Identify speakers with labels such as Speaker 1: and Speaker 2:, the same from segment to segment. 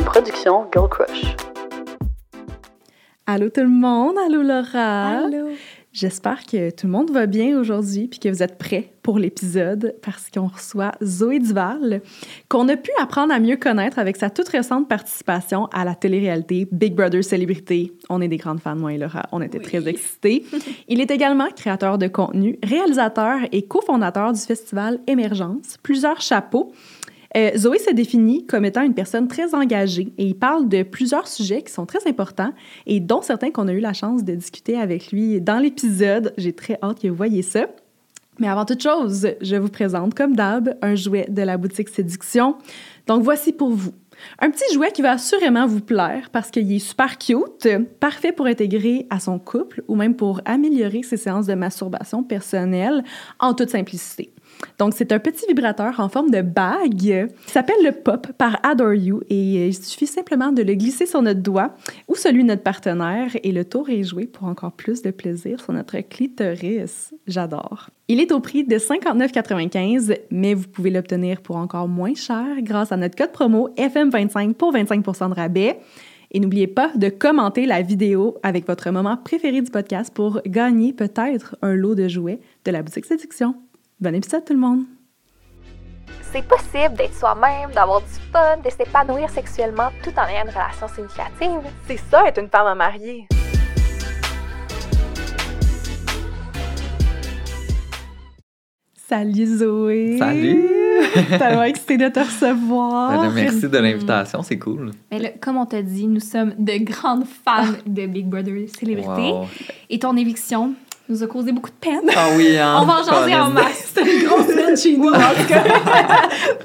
Speaker 1: une production Girl Crush.
Speaker 2: Allô tout le monde, allô Laura.
Speaker 3: Allô.
Speaker 2: J'espère que tout le monde va bien aujourd'hui puis que vous êtes prêts pour l'épisode parce qu'on reçoit Zoé Duval, qu'on a pu apprendre à mieux connaître avec sa toute récente participation à la télé-réalité Big Brother Célébrité. On est des grandes fans, moi et Laura. On était très excités. Il est également créateur de contenu, réalisateur et cofondateur du festival Émergence, plusieurs chapeaux. Euh, Zoé se définit comme étant une personne très engagée et il parle de plusieurs sujets qui sont très importants et dont certains qu'on a eu la chance de discuter avec lui dans l'épisode. J'ai très hâte que vous voyez ça. Mais avant toute chose, je vous présente comme d'hab un jouet de la boutique Séduction. Donc voici pour vous. Un petit jouet qui va assurément vous plaire parce qu'il est super cute, parfait pour intégrer à son couple ou même pour améliorer ses séances de masturbation personnelle en toute simplicité. Donc, c'est un petit vibrateur en forme de bague qui s'appelle le Pop par Adore You et il suffit simplement de le glisser sur notre doigt ou celui de notre partenaire et le tour est joué pour encore plus de plaisir sur notre clitoris. J'adore. Il est au prix de 59,95, mais vous pouvez l'obtenir pour encore moins cher grâce à notre code promo FM25 pour 25% de rabais. Et n'oubliez pas de commenter la vidéo avec votre moment préféré du podcast pour gagner peut-être un lot de jouets de la boutique Séduction. Bon épisode tout le monde!
Speaker 3: C'est possible d'être soi-même, d'avoir du fun, de s'épanouir sexuellement tout en ayant une relation significative.
Speaker 4: C'est ça, être une femme à marier.
Speaker 2: Salut Zoé!
Speaker 5: Salut!
Speaker 2: Tellement excitée de te recevoir!
Speaker 5: Ben, merci de l'invitation, c'est cool.
Speaker 6: Mais là, comme on t'a dit, nous sommes de grandes fans de Big Brother Célébrité.
Speaker 5: Wow.
Speaker 6: Et ton éviction? Nous a causé beaucoup de peine.
Speaker 5: Ah oui, hein?
Speaker 6: On va en jaser en masse.
Speaker 2: C'est une grosse semaine chez nous, en tout cas.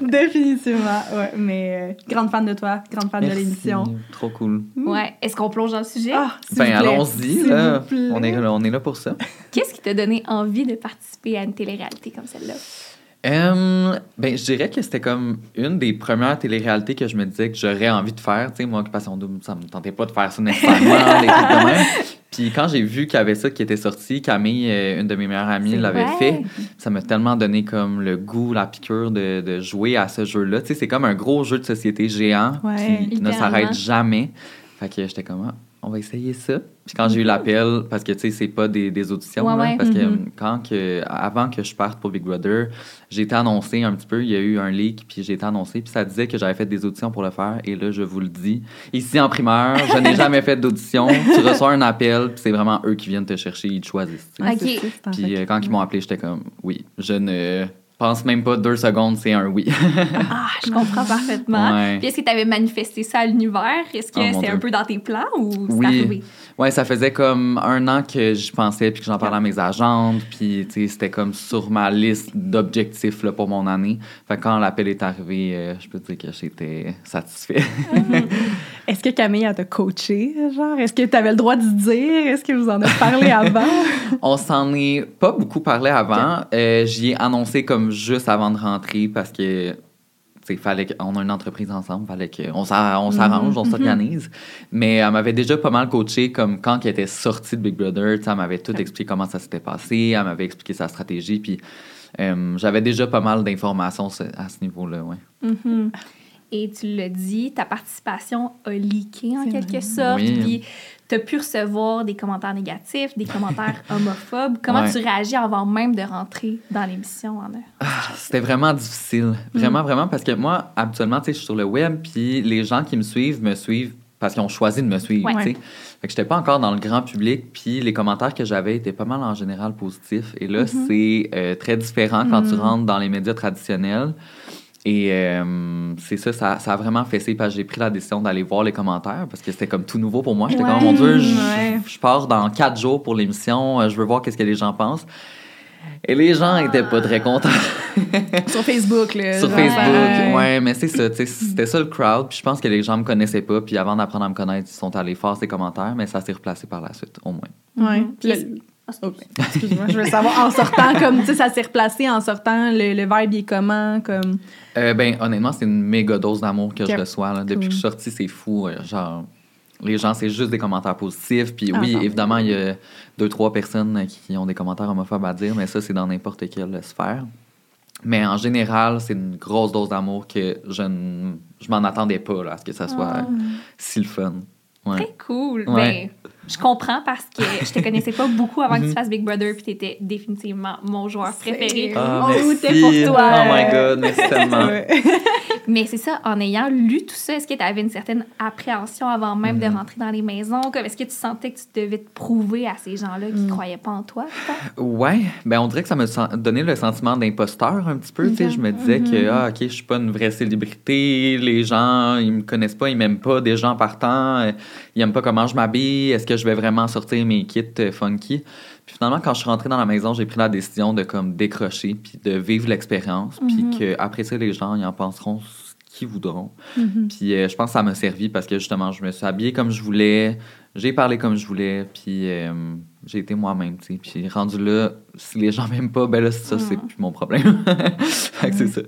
Speaker 2: Définitivement, ouais. Mais euh, grande fan de toi, grande fan de l'émission.
Speaker 5: Trop cool.
Speaker 6: Ouais. Est-ce qu'on plonge dans le sujet?
Speaker 2: Ah,
Speaker 5: Ben, allons-y, là. On est, on est là pour ça.
Speaker 6: Qu'est-ce qui t'a donné envie de participer à une télé-réalité comme celle-là?
Speaker 5: Ben, je dirais que c'était comme une des premières téléréalités que je me disais que j'aurais envie de faire. Tu sais, moi, Occupation Double, ça me tentait pas de faire ça nécessairement, des trucs de même. Puis quand j'ai vu qu'il y avait ça qui était sorti, Camille, euh, une de mes meilleures amies, l'avait fait. Ça m'a tellement donné comme le goût, la piqûre de, de jouer à ce jeu-là. Tu sais, c'est comme un gros jeu de société géant
Speaker 2: Ouais.
Speaker 5: qui ne s'arrête jamais. Fait que j'étais comme, Ah, on va essayer ça. Puis quand j'ai eu l'appel, parce que tu sais, c'est pas des, des auditions,
Speaker 6: Ouais,
Speaker 5: là,
Speaker 6: ouais.
Speaker 5: parce que
Speaker 2: Mhm.
Speaker 5: euh, quand que, avant que je parte pour Big Brother, j'ai été annoncé un petit peu, il y a eu un leak, puis j'ai été annoncé, puis ça disait que j'avais fait des auditions pour le faire, et là, je vous le dis, ici en primeur, je n'ai jamais fait d'audition, tu reçois un appel, puis c'est vraiment eux qui viennent te chercher, ils te choisissent. tu sais.
Speaker 2: Ah,
Speaker 6: Ok.
Speaker 2: en
Speaker 5: Puis euh, quand ils m'ont appelé, j'étais comme, oui, je ne pense même pas deux secondes, c'est un oui.
Speaker 6: Ah, je comprends parfaitement.
Speaker 5: Ouais.
Speaker 6: Puis est-ce que tu avais manifesté ça à l'univers? Est-ce que
Speaker 5: Oh,
Speaker 6: c'est un peu dans tes plans ou c'est
Speaker 5: Oui.
Speaker 6: arrivé?
Speaker 5: Ouais, ça faisait comme un an que j'y pensais, puis que j'en parlais à mes agentes, puis c'était comme sur ma liste d'objectifs pour mon année. Fait que quand l'appel est arrivé, euh, je peux te dire que j'étais satisfait.
Speaker 2: Est-ce que Camille a te coaché, genre? Est-ce que tu avais le droit de dire? Est-ce que vous en avez parlé avant?
Speaker 5: On s'en est pas beaucoup parlé avant. Euh, J'y ai annoncé comme juste avant de rentrer parce que fallait qu'on a une entreprise ensemble, fallait qu'on on s'arrange, on s'organise. Mais elle m'avait déjà pas mal coaché comme quand elle était sortie de Big Brother, elle m'avait tout expliqué comment ça s'était passé, elle m'avait expliqué sa stratégie, puis euh, j'avais déjà pas mal d'informations à ce niveau-là, ouais.
Speaker 2: Mhm.
Speaker 6: Et tu l'as dit, ta participation a leaké en quelque
Speaker 2: vrai.
Speaker 6: sorte.
Speaker 5: Oui.
Speaker 6: Puis tu as pu recevoir des commentaires négatifs, des commentaires homophobes. Comment
Speaker 5: Ouais.
Speaker 6: tu réagis avant même de rentrer dans l'émission, Anna?
Speaker 5: C'était vraiment difficile. Vraiment, vraiment, parce que moi, habituellement, tu sais, je suis sur le web, puis les gens qui me suivent me suivent parce qu'ils ont choisi de me suivre,
Speaker 6: Ouais.
Speaker 5: tu sais. Fait que j'étais pas encore dans le grand public, puis les commentaires que j'avais étaient pas mal en général positifs. Et là, c'est euh, très différent quand tu rentres dans les médias traditionnels. Et euh, c'est ça, ça, ça a vraiment fessé parce que j'ai pris la décision d'aller voir les commentaires parce que c'était comme tout nouveau pour moi. J'étais
Speaker 2: Ouais.
Speaker 5: comme, mon Dieu, je,
Speaker 2: Ouais.
Speaker 5: je pars dans quatre jours pour l'émission, euh, je veux voir qu'est-ce que les gens pensent. Et les gens étaient pas très contents.
Speaker 2: Sur Facebook, là.
Speaker 5: Sur
Speaker 2: genre,
Speaker 5: Facebook,
Speaker 2: ouais.
Speaker 5: ouais, mais c'est ça, tu sais, c'était ça le crowd. Puis je pense que les gens me connaissaient pas. Puis avant d'apprendre à me connaître, ils sont allés faire ces commentaires, mais ça s'est replacé par la suite, au moins.
Speaker 2: Ouais. Le- Oh, Excuse-moi, je veux savoir, en sortant, comme, tu sais, ça s'est replacé en sortant, le, le vibe il est comment, comme...
Speaker 5: Euh, ben, honnêtement, c'est une méga dose d'amour que je reçois. là. Depuis
Speaker 2: Cool.
Speaker 5: que je suis sortie, c'est fou. euh, Genre, les gens, c'est juste des commentaires positifs. Puis
Speaker 2: Ah,
Speaker 5: oui, évidemment, il y a deux, trois personnes qui ont des commentaires homophobes à dire, mais ça, c'est dans n'importe quelle sphère. Mais en général, c'est une grosse dose d'amour que je ne je m'en attendais pas là, à ce que ça soit
Speaker 6: Ah.
Speaker 5: si le fun. Ouais.
Speaker 6: Très cool.
Speaker 5: Ouais.
Speaker 6: Ben, je comprends parce que je te connaissais pas beaucoup avant que
Speaker 5: Mhm.
Speaker 6: tu fasses Big Brother, puis t'étais définitivement mon joueur préféré.
Speaker 5: Ah,
Speaker 6: Oh,
Speaker 5: merci.
Speaker 6: t'es pour toi.
Speaker 5: Oh my god, merci tellement.
Speaker 6: Mais c'est ça, en ayant lu tout ça, est-ce que tu avais une certaine appréhension avant même
Speaker 5: Mhm.
Speaker 6: de rentrer dans les maisons? Comme, est-ce que tu sentais que tu devais te prouver à ces gens-là qui
Speaker 2: Mm.
Speaker 6: croyaient pas en toi?
Speaker 5: Ouais, ben on dirait que ça me donnait le sentiment d'imposteur un petit peu. tu sais. Je me disais
Speaker 2: Mhm.
Speaker 5: que, ah, ok, je suis pas une vraie célébrité, les gens, ils me connaissent pas, ils m'aiment pas, des gens partant, euh, ils aiment pas comment je m'habille, est-ce que je vais vraiment sortir mes kits euh, funky? Puis finalement, quand je suis rentrée dans la maison, j'ai pris la décision de comme décrocher, puis de vivre l'expérience, puis
Speaker 2: Mhm.
Speaker 5: que après ça, les gens, ils en penseront qu'ils voudront.
Speaker 2: Mhm.
Speaker 5: Puis euh, je pense que ça m'a servi parce que justement, je me suis habillée comme je voulais, j'ai parlé comme je voulais, puis euh, j'ai été moi-même, tu sais. Puis rendu là, si les gens m'aiment pas, ben là, ça, c'est
Speaker 2: Ah.
Speaker 5: plus mon problème. fait que c'est ça.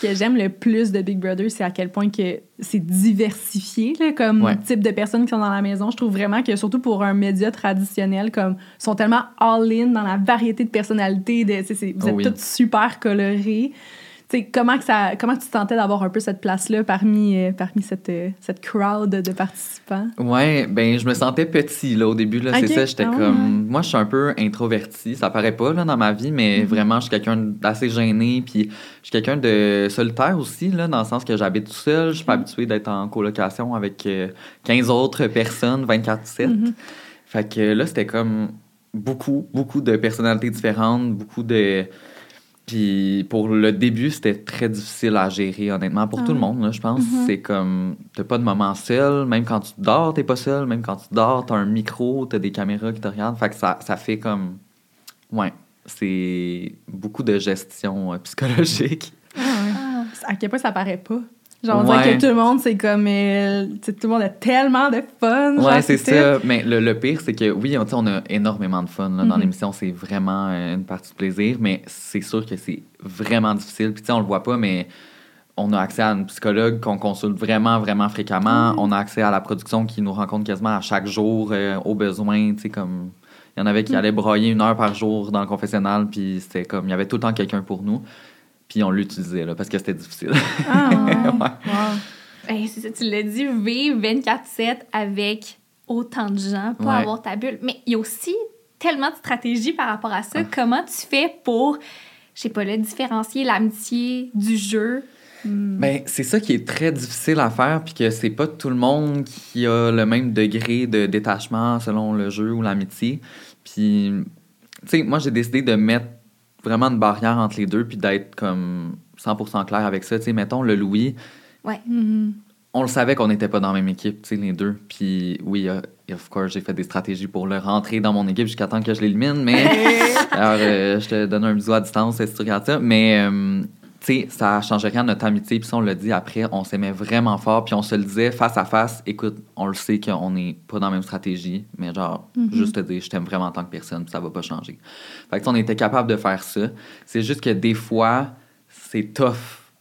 Speaker 2: Ce que j'aime le plus de Big Brother, c'est à quel point que c'est diversifié là, comme
Speaker 5: Ouais.
Speaker 2: type de personnes qui sont dans la maison. Je trouve vraiment que surtout pour un média traditionnel, comme sont tellement all-in dans la variété de personnalités, de, vous êtes
Speaker 5: Oh oui.
Speaker 2: toutes super colorées. Comment, que ça, comment tu te sentais d'avoir un peu cette place-là parmi, euh, parmi cette, euh, cette crowd de participants?
Speaker 5: Ouais, ben je me sentais petit là au début là, c'est ça, j'étais
Speaker 2: Ah ouais,
Speaker 5: comme moi je suis un peu introverti, ça paraît pas là dans ma vie mais
Speaker 2: Mhm.
Speaker 5: vraiment je suis quelqu'un d'assez gêné puis je suis quelqu'un de solitaire aussi là dans le sens que j'habite tout seul, je suis pas habitué d'être en colocation avec euh, 15 autres personnes 24/7.
Speaker 2: Mhm.
Speaker 5: Fait que là, c'était comme beaucoup, beaucoup de personnalités différentes, beaucoup de. Puis pour le début, c'était très difficile à gérer, honnêtement. Pour
Speaker 2: Ah
Speaker 5: tout le
Speaker 2: ouais.
Speaker 5: monde, là, je pense.
Speaker 2: Mhm.
Speaker 5: C'est comme. T'as pas de moment seul. Même quand tu dors, t'es pas seul. Même quand tu dors, t'as un micro, t'as des caméras qui te regardent. Fait que ça, ça fait comme. Ouais. C'est beaucoup de gestion euh, psychologique.
Speaker 2: Ah ouais.
Speaker 6: Ah.
Speaker 2: À quel point ça paraît pas? Genre, on dirait que tout le monde, c'est comme. euh, tout le monde a tellement de fun.
Speaker 5: Ouais, c'est ça. Mais le, le pire, c'est que oui, on, a énormément de fun là, dans
Speaker 2: Mhm.
Speaker 5: l'émission. C'est vraiment euh, une partie de plaisir, mais c'est sûr que c'est vraiment difficile. Puis, tu sais, on le voit pas, mais on a accès à une psychologue qu'on consulte vraiment, vraiment fréquemment. On a accès à la production qui nous rencontre quasiment à chaque jour, euh, aux besoins. Tu sais, comme. Il y en avait qui allaient broyer une heure par jour dans le confessionnal, puis c'était comme. Il y avait tout le temps quelqu'un pour nous. Puis on l'utilisait, là, parce que c'était difficile.
Speaker 2: Ah, ouais.
Speaker 5: Ouais.
Speaker 2: Wow.
Speaker 6: C'est ça, tu l'as dit, vivre 24-7 avec autant de gens, pas
Speaker 5: Ouais.
Speaker 6: avoir ta bulle. Mais il y a aussi tellement de stratégies par rapport à ça.
Speaker 5: Ah.
Speaker 6: Comment tu fais pour, je sais pas, là, différencier l'amitié du jeu?
Speaker 5: Ben, c'est ça qui est très difficile à faire, puis que c'est pas tout le monde qui a le même degré de détachement selon le jeu ou l'amitié. Puis, tu sais, moi, j'ai décidé de mettre vraiment une barrière entre les deux, puis d'être comme 100% clair avec ça. Tu sais, mettons, le Louis,
Speaker 2: Mhm.
Speaker 5: on le savait qu'on n'était pas dans la même équipe, tu sais, les deux. Puis, oui, euh, of course, j'ai fait des stratégies pour le rentrer dans mon équipe jusqu'à temps que je l'élimine, mais. Alors, euh, je te donne un bisou à distance si tu regardes ça. Mais, euh, tu sais, ça changeait rien à notre amitié. Puis, ça, on l'a dit après, on s'aimait vraiment fort. Puis, on se le disait face à face. Écoute, on le sait qu'on n'est pas dans la même stratégie. Mais, genre,
Speaker 2: Mhm.
Speaker 5: juste te dire, je t'aime vraiment en tant que personne. Puis, ça va pas changer. Fait que, on était capable de faire ça. C'est juste que des fois, c'est tough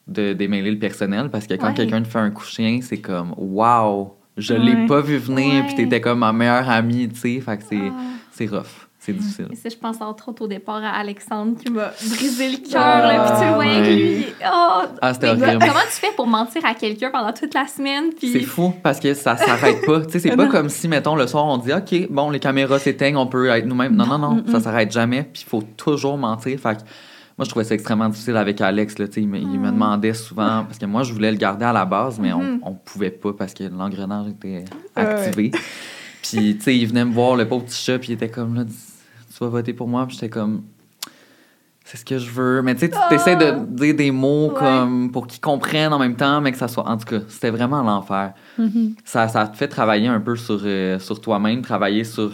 Speaker 5: de démêler le personnel parce que quand
Speaker 6: Ouais.
Speaker 5: quelqu'un te fait un coup chien, c'est comme, waouh, je l'ai
Speaker 2: Ouais.
Speaker 5: pas vu venir. Puis, t'étais comme ma meilleure amie, tu sais. Fait que c'est,
Speaker 6: Ah.
Speaker 5: c'est rough. C'est difficile.
Speaker 6: Et ça, je pense entre autres au départ à Alexandre qui m'a brisé le cœur.
Speaker 2: Ah,
Speaker 6: puis tu le voyais
Speaker 5: ouais.
Speaker 6: que lui. Oh,
Speaker 5: Ah, c'était horrible.
Speaker 6: Comment tu fais pour mentir à quelqu'un pendant toute la semaine? Puis...
Speaker 5: C'est fou parce que ça s'arrête pas. Tu sais, c'est pas comme si, mettons, le soir, on dit OK, bon, les caméras s'éteignent, on peut être nous-mêmes. Non, non, non,
Speaker 2: Mm-mm.
Speaker 5: ça s'arrête jamais. Puis il faut toujours mentir. Fait que moi, je trouvais ça extrêmement difficile avec Alex. Là, tu sais, il, me, il me demandait souvent, parce que moi, je voulais le garder à la base, mais on, on pouvait pas parce que l'engrenage était
Speaker 2: ouais.
Speaker 5: Puis, tu sais, il venait me voir, le pauvre petit chat, puis il était comme là, tu vas voter pour moi. Puis j'étais comme. C'est ce que je veux. Mais tu sais, tu essaies de dire des mots
Speaker 6: Ouais.
Speaker 5: comme pour qu'ils comprennent en même temps, mais que ça soit. En tout cas, c'était vraiment l'enfer
Speaker 2: Mhm.
Speaker 5: ça, ça te fait travailler un peu sur, euh, sur toi-même, travailler sur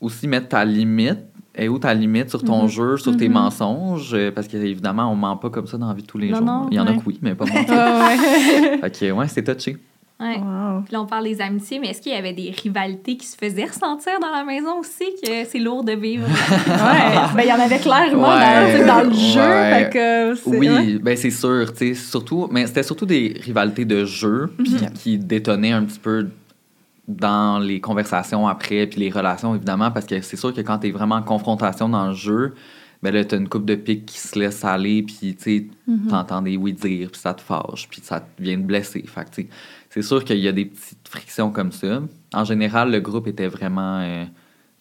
Speaker 5: aussi mettre ta limite. Et où ta limite sur ton
Speaker 2: Mhm.
Speaker 5: jeu, sur tes
Speaker 2: Mhm.
Speaker 5: mensonges? euh, Parce qu'évidemment, on ment pas comme ça dans la vie de tous les
Speaker 6: Non,
Speaker 5: jours.
Speaker 6: non,
Speaker 5: Il y en a que oui, mais pas moi.
Speaker 2: Ah ouais.
Speaker 5: fait que, ouais, c'est touché.
Speaker 6: Ouais.
Speaker 2: Wow.
Speaker 6: Puis là, on parle des amitiés, mais est-ce qu'il y avait des rivalités qui se faisaient ressentir dans la maison aussi, que c'est lourd de vivre?
Speaker 2: Ouais, ben il y en avait clairement
Speaker 5: Ouais,
Speaker 2: dans, le jeu.
Speaker 5: ouais.
Speaker 2: Fait que
Speaker 5: Oui, ben c'est sûr, tu sais, surtout, mais c'était surtout des rivalités de jeu puis
Speaker 2: Mhm.
Speaker 5: qui détonnaient un petit peu dans les conversations après puis les relations évidemment parce que c'est sûr que quand tu es vraiment en confrontation dans le jeu, ben là, t'as une coupe de pique qui se laisse aller, puis tu sais,
Speaker 2: Mhm.
Speaker 5: t'entends des oui dire, puis ça te fâche, puis ça vient te blesser. Fait que, tu sais, c'est sûr qu'il y a des petites frictions comme ça. En général, le groupe était vraiment euh,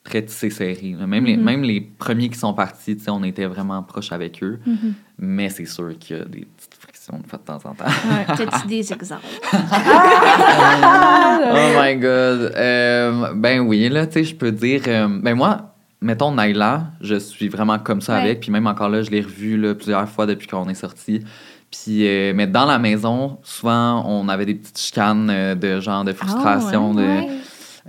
Speaker 5: très tissé serré. Même, les,
Speaker 2: Mhm.
Speaker 5: même les premiers qui sont partis, on était vraiment proches avec eux.
Speaker 2: Mhm.
Speaker 5: Mais c'est sûr qu'il y a des petites frictions de fois de temps en temps.
Speaker 2: Ouais.
Speaker 6: Des exemples?
Speaker 5: oh my god. Euh, ben oui, là, tu sais, je peux dire. euh, ben moi, mettons Naila, je suis vraiment comme ça
Speaker 6: Ouais.
Speaker 5: avec. Puis même encore là, je l'ai revu là, plusieurs fois depuis qu'on est sorti. Puis, euh, mais dans la maison, souvent, on avait des petites chicanes euh, de genre de frustration. de,
Speaker 6: Ouais.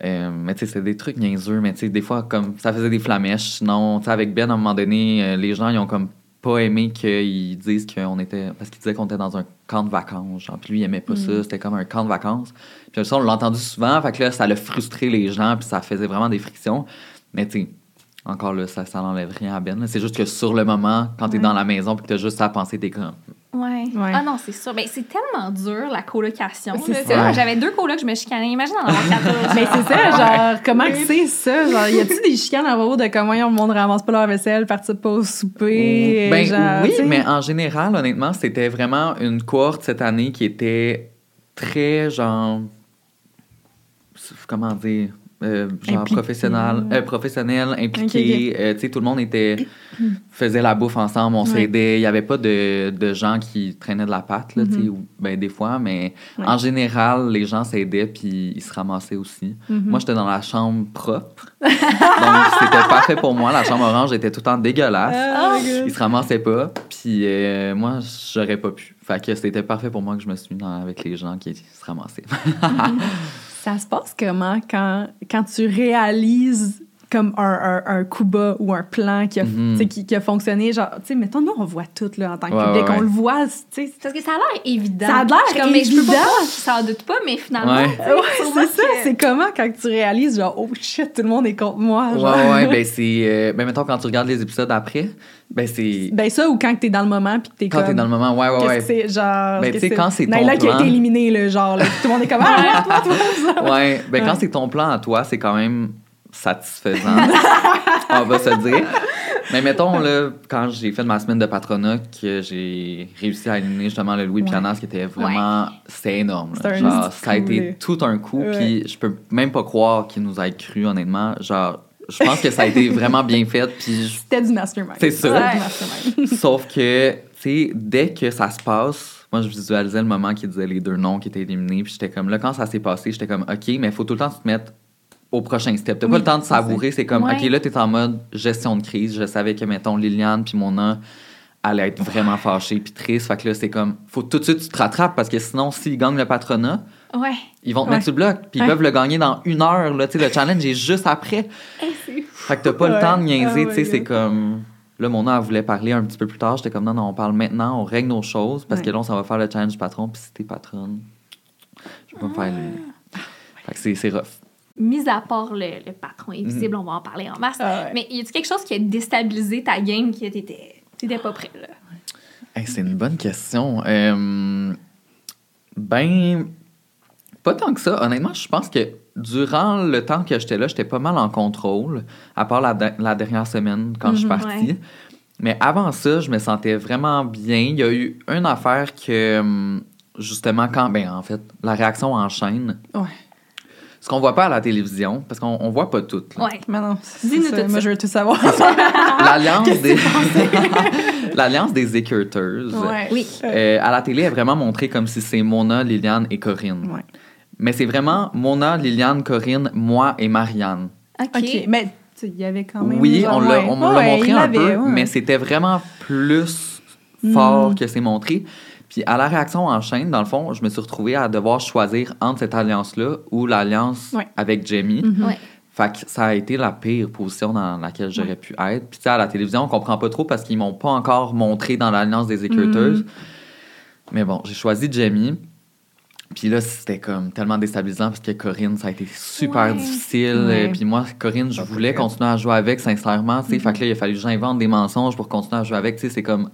Speaker 5: euh, mais tu sais, c'est des trucs niaiseux, mais tu sais, des fois, comme ça faisait des flamèches. Sinon, tu sais, avec Ben, à un moment donné, les gens, ils ont comme pas aimé qu'ils disent qu'on était. Parce qu'ils disaient qu'on était dans un camp de vacances. Genre, puis lui, il aimait pas ça. C'était comme un camp de vacances. Puis ça, on l'a entendu souvent. Fait que là, ça l'a frustré les gens, puis ça faisait vraiment des frictions. Mais tu sais, encore là, ça, ça n'enlève rien à Ben. C'est juste que sur le moment, quand t'es
Speaker 2: Ouais.
Speaker 5: dans la maison, puis que t'as juste à penser, t'es comme.
Speaker 6: Ouais.
Speaker 2: Ouais.
Speaker 6: Ah non, c'est sûr. Mais c'est tellement dur, la colocation.
Speaker 5: Ouais.
Speaker 6: J'avais deux colocs, je me chicanais. Imagine en avoir 14.
Speaker 2: Mais c'est ça, genre, comment que c'est ça? Genre, y a-tu des chicanes à propos de comment le monde ramasse pas leur vaisselle, participe pas au souper?
Speaker 5: Ben
Speaker 2: genre,
Speaker 5: oui, mais en général, honnêtement, c'était vraiment une cohorte cette année qui était très, genre. Comment dire? Euh, genre
Speaker 2: Impliqué.
Speaker 5: professionnel, euh, professionnel, impliqué. Euh, tu sais, tout le monde était faisait la bouffe ensemble, on
Speaker 2: Ouais.
Speaker 5: s'aidait. Il y avait pas de, de gens qui traînaient de la pâte, là, tu sais,
Speaker 2: Mhm.
Speaker 5: ou- ben, des fois, mais
Speaker 2: Ouais.
Speaker 5: en général, les gens s'aidaient puis ils se ramassaient aussi.
Speaker 2: Mhm.
Speaker 5: Moi, j'étais dans la chambre propre. donc, c'était parfait pour moi. La chambre orange était tout le temps dégueulasse.
Speaker 2: Ah, God.
Speaker 5: Ils se ramassaient pas. Puis euh, moi, j'aurais pas pu. Fait que c'était parfait pour moi que je me suis mis dans- avec les gens qui se ramassaient.
Speaker 2: Ça se passe comment quand, quand tu réalises comme un, un, un coup bas ou un plan qui a,
Speaker 5: Mhm.
Speaker 2: tu sais, qui, qui a fonctionné? Genre, tu sais, mettons, nous, on voit tout là, en tant que
Speaker 5: Ouais,
Speaker 2: public.
Speaker 5: ouais.
Speaker 2: On le voit, tu sais.
Speaker 6: Parce que ça a l'air évident.
Speaker 2: Ça a l'air
Speaker 6: comme, mais Je peux
Speaker 2: évident.
Speaker 6: qu'ils s'en doutent pas, mais finalement.
Speaker 5: Ouais.
Speaker 2: c'est ça.
Speaker 6: que-
Speaker 2: C'est comment quand tu réalises, genre, oh shit, tout le monde est contre moi.
Speaker 5: ouais,
Speaker 2: genre.
Speaker 5: ouais, ben c'est. euh, ben mettons, quand tu regardes les épisodes après, ben c'est.
Speaker 2: Ben ça, ou quand t'es dans le moment puis que t'es
Speaker 5: Quand
Speaker 2: comme...
Speaker 5: t'es dans le moment, ouais, ouais, ouais.
Speaker 2: que c'est, genre...
Speaker 5: Ben, tu sais, quand c'est ton
Speaker 2: Naila qui a
Speaker 5: plan-
Speaker 2: été éliminé, là, genre, là, tout le monde est comme... Ah, toi, toi, toi.
Speaker 5: Ouais, ben quand c'est ton plan à toi, c'est quand même satisfaisant. on va se dire. Mais mettons, là, quand j'ai fait ma semaine de patronat, que j'ai réussi à éliminer justement le Louis
Speaker 2: Ouais.
Speaker 5: Pianas, qui était vraiment. C'était énorme. là.
Speaker 2: C'était un
Speaker 5: Genre, ça a été tout un coup,
Speaker 2: Ouais.
Speaker 5: puis je peux même pas croire qu'il nous a cru, honnêtement. Genre, je pense que ça a été vraiment bien fait, puis
Speaker 2: C'était du mastermind.
Speaker 5: C'est ça.
Speaker 6: Ouais.
Speaker 2: du mastermind.
Speaker 5: Sauf que, tu sais, dès que ça se passe, moi, je visualisais le moment qui disait les deux noms qui étaient éliminés. Puis j'étais comme, là, quand ça s'est passé, j'étais comme, OK, mais il faut tout le temps se mettre au prochain step. T'as
Speaker 2: Oui,
Speaker 5: pas le temps de savourer. C'est comme,
Speaker 6: Ouais.
Speaker 5: OK, là, t'es en mode gestion de crise. Je savais que, mettons, Liliane puis Mona allaient être vraiment fâchées puis tristes. Fait que là, c'est comme, faut tout de suite tu te rattrapes parce que sinon, s'ils gagnent le patronat,
Speaker 6: Ouais.
Speaker 5: ils vont te
Speaker 2: Ouais.
Speaker 5: mettre sur le bloc. Puis ils peuvent le gagner dans une heure. Là, Tu sais, le challenge est juste après.
Speaker 6: Eh, c'est
Speaker 5: Fait que t'as pas le temps de niaiser,
Speaker 2: Ah
Speaker 5: tu sais,
Speaker 2: ouais,
Speaker 5: c'est comme... Là, mon elle voulait parler un petit peu plus tard. J'étais comme, non, non, on parle maintenant, on règle nos choses, parce
Speaker 2: Ouais.
Speaker 5: que là, on s'en va faire le challenge du patron, puis si t'es patronne, je vais pas me faire éliminer.
Speaker 2: Ah.
Speaker 5: Fait que c'est- c'est rough.
Speaker 6: Mis à part le, le patron invisible, on va en parler en masse.
Speaker 2: Ah ouais.
Speaker 6: Mais y a-tu quelque chose qui a déstabilisé ta game que t'étais t'étais pas prêt, là?
Speaker 5: Hey, c'est une bonne question. Euh, ben, pas tant que ça. Honnêtement, je pense que durant le temps que j'étais là, j'étais pas mal en contrôle, à part la, de- la dernière semaine quand je suis
Speaker 2: Mhm,
Speaker 5: partie.
Speaker 6: ouais.
Speaker 5: Mais avant ça, je me sentais vraiment bien. Il y a eu une affaire que, justement, quand. Ben, en fait, la réaction en chaîne.
Speaker 2: Ouais.
Speaker 5: Ce qu'on voit pas à la télévision, parce qu'on on voit pas tout.
Speaker 6: Ouais.
Speaker 2: Mais non, c'est
Speaker 6: Dis-nous tout
Speaker 2: Moi, je veux tout savoir.
Speaker 5: L'alliance des. L'alliance des écurteuses.
Speaker 2: Ouais.
Speaker 6: Oui.
Speaker 5: Euh, à la télé est vraiment montré comme si c'est Mona, Liliane et Corinne.
Speaker 2: Ouais.
Speaker 5: Mais c'est vraiment Mona, Liliane, Corinne, moi et Marianne.
Speaker 6: OK.
Speaker 2: Mais il y avait quand même...
Speaker 5: Oui, on l'a
Speaker 2: ouais.
Speaker 5: on me l'a
Speaker 2: Ouais,
Speaker 5: montré un peu,
Speaker 2: ouais.
Speaker 5: mais c'était vraiment plus fort
Speaker 2: Mm.
Speaker 5: que c'est montré. Puis à la réaction en chaîne, dans le fond, je me suis retrouvée à devoir choisir entre cette alliance-là ou l'alliance
Speaker 2: Ouais.
Speaker 5: avec Jamie.
Speaker 2: Mhm.
Speaker 6: Ouais.
Speaker 5: Fait que ça a été la pire position dans laquelle j'aurais pu être. Puis tu sais, à la télévision, on comprend pas trop parce qu'ils m'ont pas encore montré dans l'alliance des écurteuses.
Speaker 2: Mhm.
Speaker 5: Mais bon, j'ai choisi Jamie. Puis là, c'était comme tellement déstabilisant parce que Corinne, ça a été super
Speaker 6: Ouais.
Speaker 5: difficile.
Speaker 2: Ouais.
Speaker 5: Et Puis moi, Corinne, je voulais continuer à jouer avec, sincèrement. tu.
Speaker 2: Mhm.
Speaker 5: Fait que là, il a fallu que j'invente des mensonges pour continuer à jouer avec. Tu sais, c'est comme.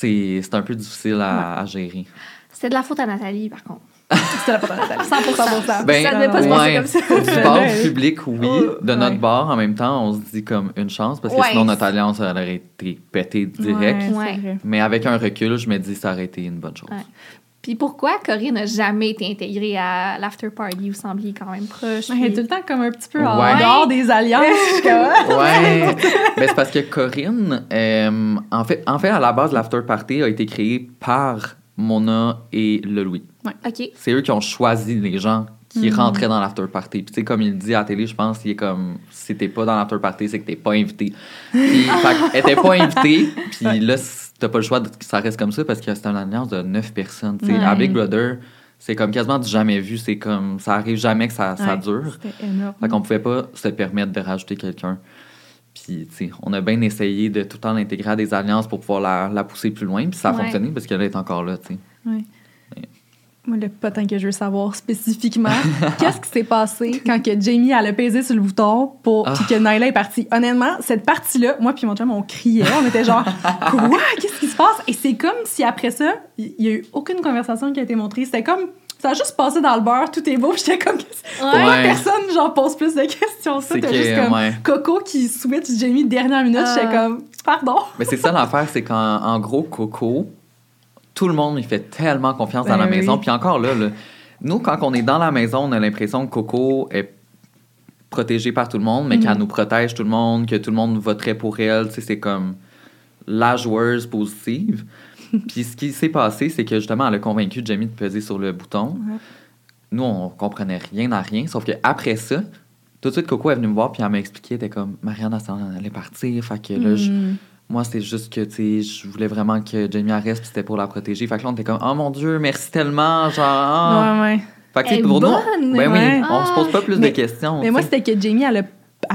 Speaker 5: C'est c'est un peu difficile à, à gérer.
Speaker 6: C'était de la faute à Nathalie, par contre.
Speaker 2: C'était la patronne Nathalie.
Speaker 6: 100%.
Speaker 5: Ben,
Speaker 6: Ça devait pas se passer
Speaker 5: ouais,
Speaker 6: comme ça.
Speaker 5: Du bord du public, oui. De notre
Speaker 2: ouais.
Speaker 5: bord, en même temps, on se dit comme une chance, parce que
Speaker 6: Ouais.
Speaker 5: sinon notre alliance aurait été pétée direct.
Speaker 2: C'est.
Speaker 5: Mais avec un recul, je me dis ça aurait été une bonne chose.
Speaker 6: Puis pourquoi Corinne n'a jamais été intégrée à l'after party? Vous sembliez quand même proche.
Speaker 2: Ouais, Elle est tout le temps comme un petit peu en
Speaker 5: Ouais.
Speaker 2: dehors des alliances.
Speaker 5: Ouais, ben, c'est parce que Corinne, euh, en, fait, en fait, à la base, l'after party a été créé par Mona et le Louis. C'est eux qui ont choisi les gens qui
Speaker 2: Mhm.
Speaker 5: rentraient dans l'after party. Puis tu sais, comme il dit à la télé, je pense, il est comme, si t'es pas dans l'after party, c'est que t'es pas invité. Puis, fait qu'elle était pas invitée, puis là, t'as pas le choix de que ça reste comme ça parce que c'est une alliance de neuf personnes.
Speaker 2: Ouais.
Speaker 5: À Big Brother, c'est comme quasiment du jamais vu. C'est comme, ça arrive jamais que ça, ça
Speaker 2: Ouais,
Speaker 5: dure.
Speaker 2: C'était énorme.
Speaker 5: Fait qu'on pouvait pas se permettre de rajouter quelqu'un. Puis, tu sais, on a bien essayé de tout le temps l'intégrer à des alliances pour pouvoir la, la pousser plus loin. Puis ça a
Speaker 6: Ouais.
Speaker 5: fonctionné parce qu'elle est encore là, tu sais.
Speaker 2: Le potin que je veux savoir spécifiquement, qu'est-ce qui s'est passé quand que Jamie elle a pesé sur le bouton pour
Speaker 5: Ah.
Speaker 2: puis que Nyla est partie? Honnêtement, cette partie-là, moi puis mon chum, on criait, on était genre quoi, qu'est-ce qui se passe? Et c'est comme si après ça, il y a eu aucune conversation qui a été montrée. C'était comme ça a juste passé dans le beurre, tout est beau. puis J'étais comme pourquoi
Speaker 5: Ouais.
Speaker 2: personne genre pose plus de questions ça
Speaker 5: C'est
Speaker 2: T'as
Speaker 5: que,
Speaker 2: juste comme
Speaker 5: ouais.
Speaker 2: Coco qui switch Jamie dernière minute.
Speaker 6: Ah.
Speaker 2: J'étais comme pardon.
Speaker 5: Mais c'est ça l'affaire, c'est qu'en en gros, Coco, tout le monde il fait tellement confiance dans
Speaker 2: Ben
Speaker 5: la
Speaker 2: oui.
Speaker 5: maison. Puis encore là, nous, quand on est dans la maison, on a l'impression que Coco est protégée par tout le monde, mais
Speaker 2: Mhm.
Speaker 5: qu'elle nous protège tout le monde, que tout le monde voterait pour elle. Tu sais, c'est comme la joueuse positive. Puis ce qui s'est passé, c'est que justement, elle a convaincu Jamie de peser sur le bouton.
Speaker 2: Ouais.
Speaker 5: Nous, on comprenait rien à rien, sauf que après ça, tout de suite, Coco est venue me voir, puis elle m'a expliqué, elle était comme, Marianne, elle s'en allait partir, fait que là, je-
Speaker 2: Mm.
Speaker 5: Moi, c'était juste que, tu sais, je voulais vraiment que Jamie reste, puis c'était pour la protéger. Fait que là, on était comme, oh mon Dieu, merci tellement, genre, ah.
Speaker 2: Ouais, ouais.
Speaker 5: Fait que, pour nous, ben
Speaker 2: ouais.
Speaker 5: oui, on se pose pas plus
Speaker 2: Mais-
Speaker 5: de questions.
Speaker 2: Mais moi, c'était que Jamie, elle a,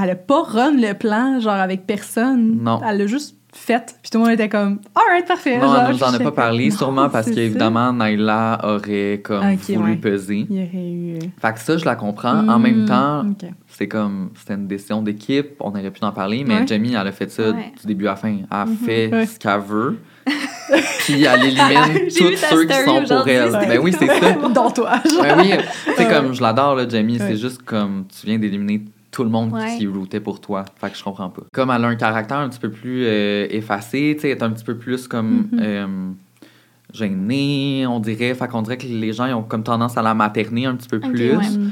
Speaker 2: elle a pas run le plan, genre avec personne.
Speaker 5: Non.
Speaker 2: Elle l'a juste fait. Puis tout le monde était comme, alright, parfait.
Speaker 5: Non,
Speaker 2: genre,
Speaker 5: elle nous en a pas parlé, sûrement parce
Speaker 2: c'est
Speaker 5: qu'évidemment, Naila aurait comme voulu
Speaker 2: ouais.
Speaker 5: peser.
Speaker 2: Il y aurait eu. euh,
Speaker 5: Fait que ça, je la comprends. En même
Speaker 2: hmm,
Speaker 5: temps, c'est comme, c'était une décision d'équipe, on aurait pu en parler, mais
Speaker 2: Ouais.
Speaker 5: Jamie, elle a fait ça
Speaker 6: Ouais.
Speaker 5: du début à la fin. Elle
Speaker 6: Mhm.
Speaker 5: fait
Speaker 2: Ouais.
Speaker 5: ce qu'elle veut, puis elle élimine tous ceux qui sont pour elle. Ben oui, c'est ça.
Speaker 2: Dans toi. genre.
Speaker 5: Ben oui,
Speaker 2: Ouais.
Speaker 5: comme je l'adore, là, Jamie,
Speaker 2: Ouais.
Speaker 5: c'est juste comme tu viens d'éliminer tout le monde
Speaker 6: Ouais.
Speaker 5: qui routait pour toi. Fait que je comprends pas. Comme elle a un caractère un petit peu plus euh, effacé, tu sais, elle est un petit peu plus comme
Speaker 2: Mhm.
Speaker 5: euh, gênée, on dirait. Fait qu'on dirait que les gens ils ont comme tendance à la materner un petit peu plus.
Speaker 6: ouais.
Speaker 2: Mm.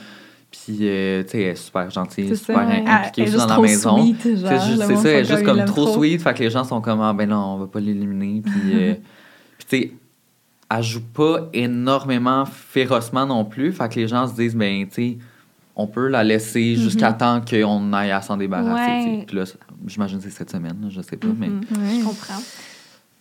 Speaker 5: Puis, euh, tu sais, elle est super gentille,
Speaker 2: C'est
Speaker 5: super
Speaker 2: ça. ouais.
Speaker 5: impliquée
Speaker 2: est juste
Speaker 5: dans la maison. C'est ça, elle est juste comme trop, sweet. Fait que les gens sont comme, ah ben non, on va pas l'éliminer. Puis, euh, puis tu sais, elle joue pas énormément férocement non plus. Fait que les gens se disent, ben, tu sais, on peut la laisser jusqu'à temps qu'on aille à s'en débarrasser.
Speaker 6: Ouais.
Speaker 5: Puis là, j'imagine que c'est cette semaine, là, je sais pas. Mais
Speaker 6: Mhm.
Speaker 2: Ouais.
Speaker 6: Je comprends.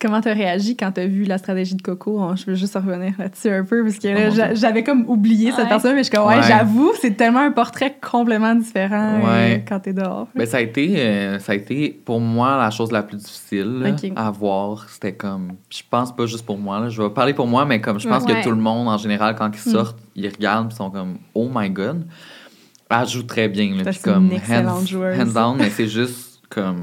Speaker 2: Comment t'as réagi quand t'as vu la stratégie de Coco? Je veux juste revenir là-dessus un peu, parce que là,
Speaker 5: Oh
Speaker 2: j'avais comme oublié cette personne, mais je suis comme, ouais,
Speaker 5: Ouais.
Speaker 2: j'avoue, c'est tellement un portrait complètement différent euh, quand t'es dehors.
Speaker 5: Ben, ça a été, euh, ça a été pour moi la chose la plus difficile à voir. C'était comme, je pense pas juste pour moi. Là, je vais parler pour moi, mais comme je pense
Speaker 6: Ouais.
Speaker 5: que tout le monde en général quand ils
Speaker 2: Mm.
Speaker 5: sortent, ils regardent, ils sont comme, oh my god. Elle joue très bien là,
Speaker 2: une
Speaker 5: comme
Speaker 2: excellente
Speaker 5: hands,
Speaker 2: joueuse.
Speaker 5: hands down, mais c'est juste comme,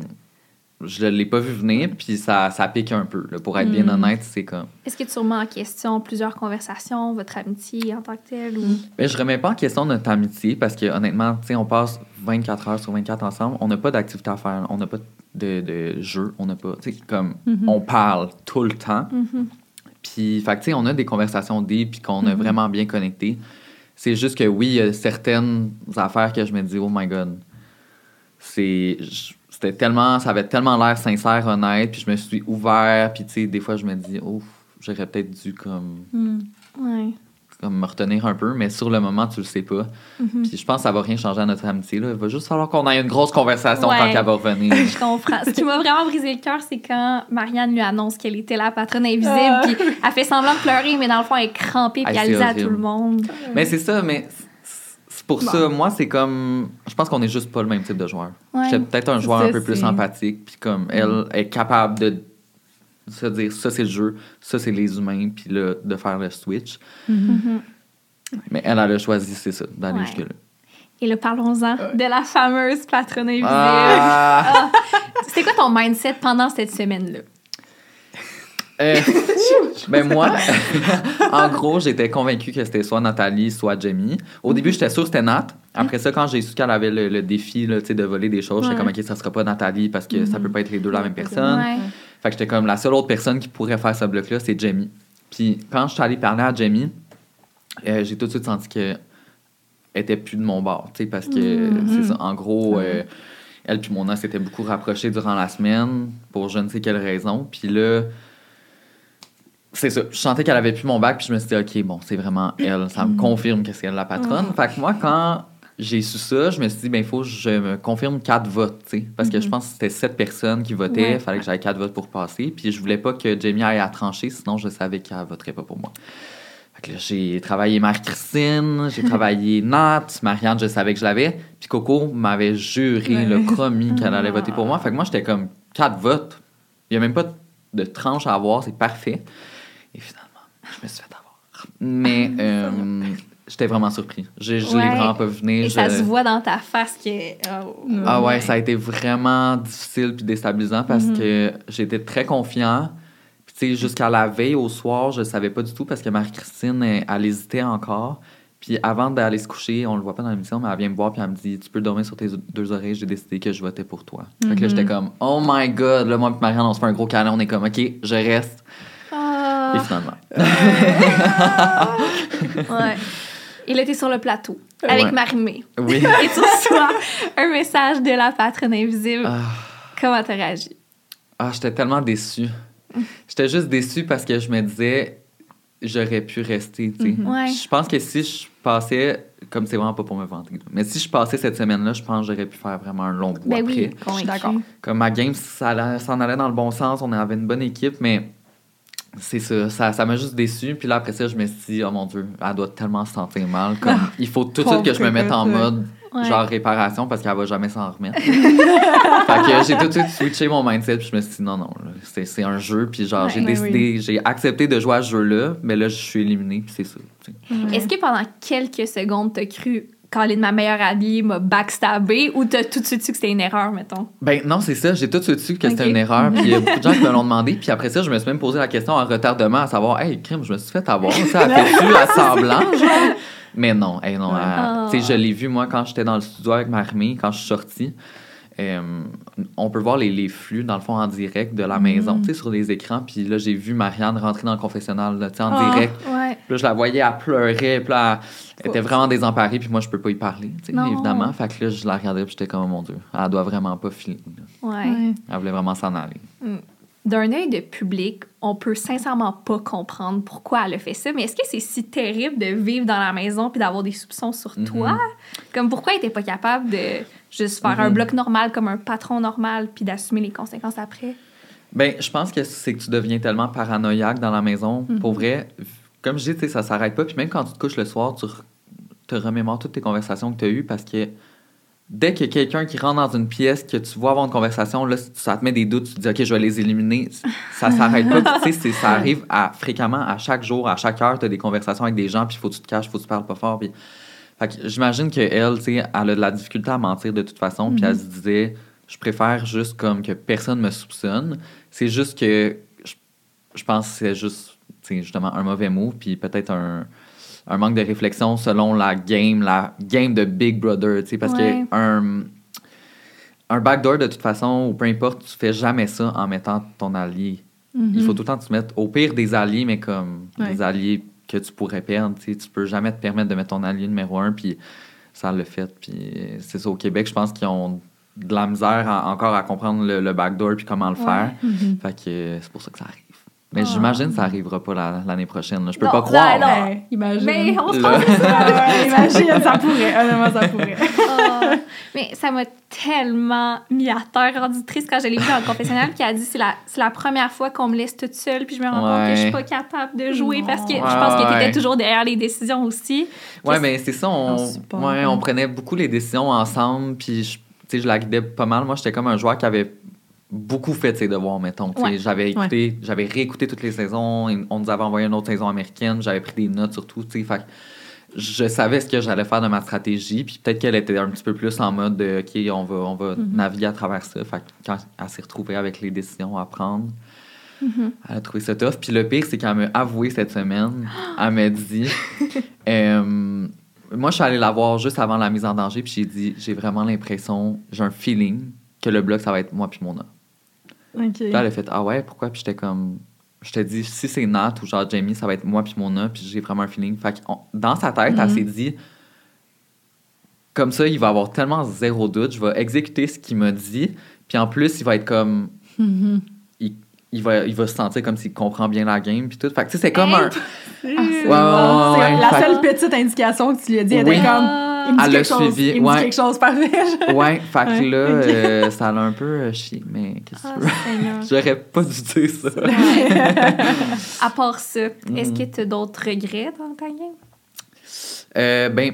Speaker 5: je l'ai pas vu venir, puis ça, ça pique un peu. là. pour être bien
Speaker 2: Mm.
Speaker 5: honnête, c'est comme.
Speaker 6: Est-ce que tu remets en question plusieurs conversations, votre amitié en tant que telle? Ou...
Speaker 5: Ben, je remets pas en question notre amitié parce que honnêtement, tu sais, on passe 24 heures sur 24 ensemble. On n'a pas d'activité à faire. On n'a pas de, de jeu. On n'a pas. Tu sais, comme
Speaker 2: Mhm.
Speaker 5: on parle tout le temps.
Speaker 6: Mhm.
Speaker 5: Puis, fait que, tu sais, on a des conversations deep puis qu'on a
Speaker 2: Mhm.
Speaker 5: vraiment bien connecté. C'est juste que oui, il y a certaines affaires que je me dis, oh my god. C'était tellement. Ça avait tellement l'air sincère, honnête. Puis je me suis ouvert. Puis, tu sais, des fois, je me dis, oh, j'aurais peut-être dû comme
Speaker 2: Mm.
Speaker 6: Ouais.
Speaker 5: Comme me retenir un peu, mais sur le moment, tu le sais pas.
Speaker 6: Mhm.
Speaker 5: Puis je pense que ça va rien changer à notre amitié. Là. Il va juste falloir qu'on ait une grosse conversation
Speaker 6: Ouais.
Speaker 5: quand elle va revenir.
Speaker 6: Je comprends. Ce qui m'a vraiment brisé le cœur, c'est quand Marianne lui annonce qu'elle était la patronne invisible,
Speaker 2: Ah.
Speaker 6: puis elle fait semblant de pleurer, mais dans le fond, elle est crampée, puis
Speaker 5: Ah,
Speaker 6: elle à tout le monde.
Speaker 5: mais c'est ça, mais c'est pour
Speaker 2: Bon.
Speaker 5: ça, moi, c'est comme. Je pense qu'on est juste pas le même type de joueur.
Speaker 6: Ouais.
Speaker 5: J'étais peut-être un joueur
Speaker 2: ça,
Speaker 5: un peu plus empathique, puis comme elle est capable de se dire ça c'est le jeu, ça c'est les humains, puis là, de faire le switch.
Speaker 6: Mhm.
Speaker 5: Mais elle, elle a choisi, c'est ça, d'aller
Speaker 6: Ouais.
Speaker 5: jusque-là.
Speaker 6: Et là, parlons-en de la fameuse patronne invisible.
Speaker 5: Ah!
Speaker 6: C'était quoi ton mindset pendant cette semaine-là?
Speaker 5: Euh, Ben moi, en gros, j'étais convaincue que c'était soit Nathalie, soit Jamie. Au début, j'étais sûre que c'était Nat. Après ça, quand j'ai su qu'elle avait le, le défi là, de voler des choses, j'étais
Speaker 2: Ouais.
Speaker 5: comme, OK, ça sera pas Nathalie parce que ça peut pas être les deux la même personne.
Speaker 6: Ouais.
Speaker 5: Fait que j'étais comme, la seule autre personne qui pourrait faire ce bloc-là, c'est Jamie. Puis quand je suis allée parler à Jamie, euh, j'ai tout de suite senti que elle était plus de mon bord, tu sais, parce que c'est ça. En gros, euh, elle puis Mona s'étaient beaucoup rapprochés durant la semaine pour je ne sais quelle raison. Puis là, c'est ça. Je sentais qu'elle avait plus mon bac, puis je me suis dit, OK, bon, c'est vraiment elle. Ça me confirme que c'est elle la patronne. Fait que moi, quand j'ai su ça, je me suis dit, ben, il faut que je me confirme quatre votes, tu sais. Parce que je pense que c'était sept personnes qui votaient. Il
Speaker 2: Ouais.
Speaker 5: fallait que j'aille quatre votes pour passer. Puis je voulais pas que Jamie aille à trancher, sinon je savais qu'elle voterait pas pour moi. Fait que là, j'ai travaillé Marie-Christine, j'ai travaillé Nat, Marianne, je savais que je l'avais. Puis Coco m'avait juré, le promis qu'elle allait voter pour moi. Fait que moi, j'étais comme quatre votes. Il y a même pas de tranche à avoir, c'est parfait. Et finalement, je me suis fait avoir. Mais euh, j'étais vraiment surpris. Je, je l'ai vraiment pas vu venir.
Speaker 6: Et ça se voit dans ta face que. oh.
Speaker 5: ah ouais, ça a été vraiment difficile puis déstabilisant parce que j'étais très confiant. Puis tu sais, jusqu'à la veille au soir, je savais pas du tout parce que Marie-Christine, elle, elle hésitait encore. Puis avant d'aller se coucher, on le voit pas dans l'émission, mais elle vient me voir puis elle me dit Tu peux dormir sur tes deux oreilles, j'ai décidé que je votais pour toi. Fait que là, j'étais comme Oh my god, là, moi et Marianne, on se fait un gros câlin, on est comme Ok, je reste.
Speaker 6: Ah,
Speaker 5: Et finalement.
Speaker 6: ouais. Et là, t'es sur le plateau avec
Speaker 5: Ouais.
Speaker 6: Marimé.
Speaker 5: Oui.
Speaker 6: Et tu reçois un message de la patronne invisible.
Speaker 5: Ah.
Speaker 6: Comment t'as réagi?
Speaker 5: Ah, j'étais tellement déçue. J'étais juste déçue parce que je me disais, j'aurais pu rester, tu sais.
Speaker 6: Ouais.
Speaker 5: Je pense que si je passais, comme c'est vraiment pas pour me vanter, mais si je passais cette semaine-là, je pense que j'aurais pu faire vraiment un long bout
Speaker 6: Ben
Speaker 5: après.
Speaker 6: oui,
Speaker 2: Je suis d'accord.
Speaker 5: Comme ma game, ça allait dans le bon sens, on avait une bonne équipe, mais c'est ça, ça ça m'a juste déçu. Puis là, après ça, je me suis dit, oh mon Dieu, elle doit tellement se sentir mal. Comme, il faut tout de suite que je me mette en mode
Speaker 6: Ouais.
Speaker 5: genre réparation parce qu'elle va jamais s'en remettre. fait que j'ai tout de suite switché mon mindset puis je me suis dit non non c'est c'est un jeu puis genre
Speaker 6: Ouais.
Speaker 5: j'ai décidé j'ai accepté de jouer à ce jeu là mais là je suis éliminé puis c'est ça.
Speaker 6: Est-ce que pendant quelques secondes, t'as cru Colin, ma meilleure alliée, m'a backstabé ou t'as tout de suite su que c'était une erreur, mettons?
Speaker 5: ben non c'est ça. J'ai tout de suite su que c'était une erreur puis il y a beaucoup de gens qui me l'ont demandé puis après ça je me suis même posé la question en retardement à savoir hey crime je me suis fait avoir ça a fait-tu à semblant genre mais non hey, non elle- tu sais je l'ai vu moi quand j'étais dans le studio avec Marimé quand je suis sortie Euh, on peut voir les, les flux, dans le fond, en direct de la maison, tu sais, sur les écrans. Puis là, j'ai vu Marianne rentrer dans le confessionnal, là, tu sais, en
Speaker 2: Ah.
Speaker 5: direct.
Speaker 6: Ouais.
Speaker 5: Puis là, je la voyais, elle pleurait, puis là, elle était vraiment désemparée, puis moi, je peux pas y parler, tu sais, évidemment. Fait que là, je la regardais, puis j'étais comme, oh mon Dieu, elle doit vraiment pas filer.
Speaker 6: Ouais.
Speaker 5: Elle voulait vraiment s'en aller.
Speaker 6: D'un œil de public, on peut sincèrement pas comprendre pourquoi elle a fait ça, mais est-ce que c'est si terrible de vivre dans la maison puis d'avoir des soupçons sur toi? Comme pourquoi elle était pas capable de juste faire un
Speaker 5: Mhm.
Speaker 6: bloc normal comme un patron normal puis d'assumer les conséquences après?
Speaker 5: Ben, je pense que c'est que tu deviens tellement paranoïaque dans la maison. Pour vrai, comme je dis, ça s'arrête pas. Puis même quand tu te couches le soir, tu te remémores toutes tes conversations que tu as eues parce que dès qu'il y a quelqu'un qui rentre dans une pièce, que tu vois avoir une conversation, là, ça te met des doutes, tu te dis, OK, je vais les éliminer. Ça s'arrête pas. Tu sais, ça arrive à, fréquemment, à chaque jour, à chaque heure, tu as des conversations avec des gens, puis il faut que tu te caches, il faut que tu parles pas fort. Puis... Fait que j'imagine qu'elle, tu sais, elle a de la difficulté à mentir de toute façon, puis elle se disait, je préfère juste comme que personne me soupçonne. C'est juste que je, je pense que c'est juste, justement, un mauvais move, puis peut-être un, un manque de réflexion selon la game, la game de Big Brother, tu sais, parce
Speaker 6: Ouais.
Speaker 5: que un, un backdoor, de toute façon, ou peu importe, tu fais jamais ça en mettant ton allié. Il faut tout le temps te mettre, au pire, des alliés, mais comme
Speaker 2: Ouais.
Speaker 5: des alliés que tu pourrais perdre, tu tu peux jamais te permettre de mettre ton allié numéro un, puis ça le fait, puis c'est ça, au Québec, je pense qu'ils ont de la misère à- encore à comprendre le, le backdoor puis comment le faire. Fait que c'est pour ça que ça arrive. Mais j'imagine que ça arrivera pas la- l'année prochaine. là. Je peux
Speaker 6: Non,
Speaker 5: pas croire.
Speaker 6: non, non.
Speaker 2: Ouais, imagine.
Speaker 6: Mais on se pense
Speaker 2: Ouais, imagine, ça pourrait. Honnêtement, ça pourrait.
Speaker 6: Ah. mais ça m'a tellement mis à terre, rendu triste quand je l'ai vu dans le confessionnal, qui a dit c'est la, c'est la première fois qu'on me laisse toute seule, puis je me rends compte que je suis
Speaker 5: Ouais.
Speaker 6: pas capable de jouer
Speaker 2: Non.
Speaker 6: parce que je
Speaker 5: Ouais,
Speaker 6: pense que
Speaker 5: ouais.
Speaker 6: toujours derrière les décisions aussi.
Speaker 5: Ouais,
Speaker 6: Qu'est-ce-
Speaker 5: mais c'est ça, on,
Speaker 2: En
Speaker 5: ouais,
Speaker 2: ouais.
Speaker 5: on prenait beaucoup les décisions ensemble, puis je, tu sais, je la guidais pas mal. Moi, j'étais comme un joueur qui avait beaucoup fait ses devoirs, mettons.
Speaker 6: Ouais.
Speaker 5: J'avais écouté, j'avais réécouté toutes les saisons, et on nous avait envoyé une autre saison américaine, j'avais pris des notes surtout, tu sais, fait que je savais ce que j'allais faire de ma stratégie, puis peut-être qu'elle était un petit peu plus en mode de, OK, on va, on va
Speaker 2: Mm-hmm.
Speaker 5: naviguer à travers ça. Fait que quand elle s'est retrouvée avec les décisions à prendre, Elle a trouvé ça tough. Puis le pire, c'est qu'elle m'a avoué cette semaine. Elle m'a dit. euh, moi, je suis allée la voir juste avant la mise en danger, puis j'ai dit j'ai vraiment l'impression, j'ai un feeling que le bloc, ça va être moi puis Mona.
Speaker 2: OK.
Speaker 5: Puis là, elle a fait Ah ouais, pourquoi? Puis j'étais comme. Je te dis, si c'est Nat ou genre Jamie, ça va être moi puis Mona, puis j'ai vraiment un feeling. Fait que on- dans sa tête, elle
Speaker 2: Mhm.
Speaker 5: s'est dit Comme ça, il va avoir tellement zéro doute, je vais exécuter ce qu'il m'a dit, puis en plus, il va être comme.
Speaker 2: Mhm.
Speaker 5: Il, il va, il va se sentir comme s'il comprend bien la game, puis tout. Fait que tu sais, c'est comme un.
Speaker 2: Ah, c'est
Speaker 5: Ouais,
Speaker 2: bon.
Speaker 5: ouais,
Speaker 2: C'est
Speaker 5: ouais,
Speaker 2: la
Speaker 5: fait-
Speaker 2: seule petite indication que tu lui as dit, elle
Speaker 5: Oui.
Speaker 2: était comme. Il me dit
Speaker 5: Elle l'a
Speaker 2: quelque chose,
Speaker 5: suivi,
Speaker 2: il me dit
Speaker 5: ouais.
Speaker 2: quelque chose, parfait.
Speaker 5: Ouais, fait que
Speaker 2: Ouais,
Speaker 5: là, euh, ça l'a un peu euh, chié, mais qu'est-ce que
Speaker 6: Ah,
Speaker 5: tu veux?
Speaker 6: Seigneur.
Speaker 5: J'aurais pas dû dire ça.
Speaker 6: À part ça, est-ce
Speaker 5: Mhm.
Speaker 6: que tu as d'autres regrets dans ta game?
Speaker 5: Euh, ben,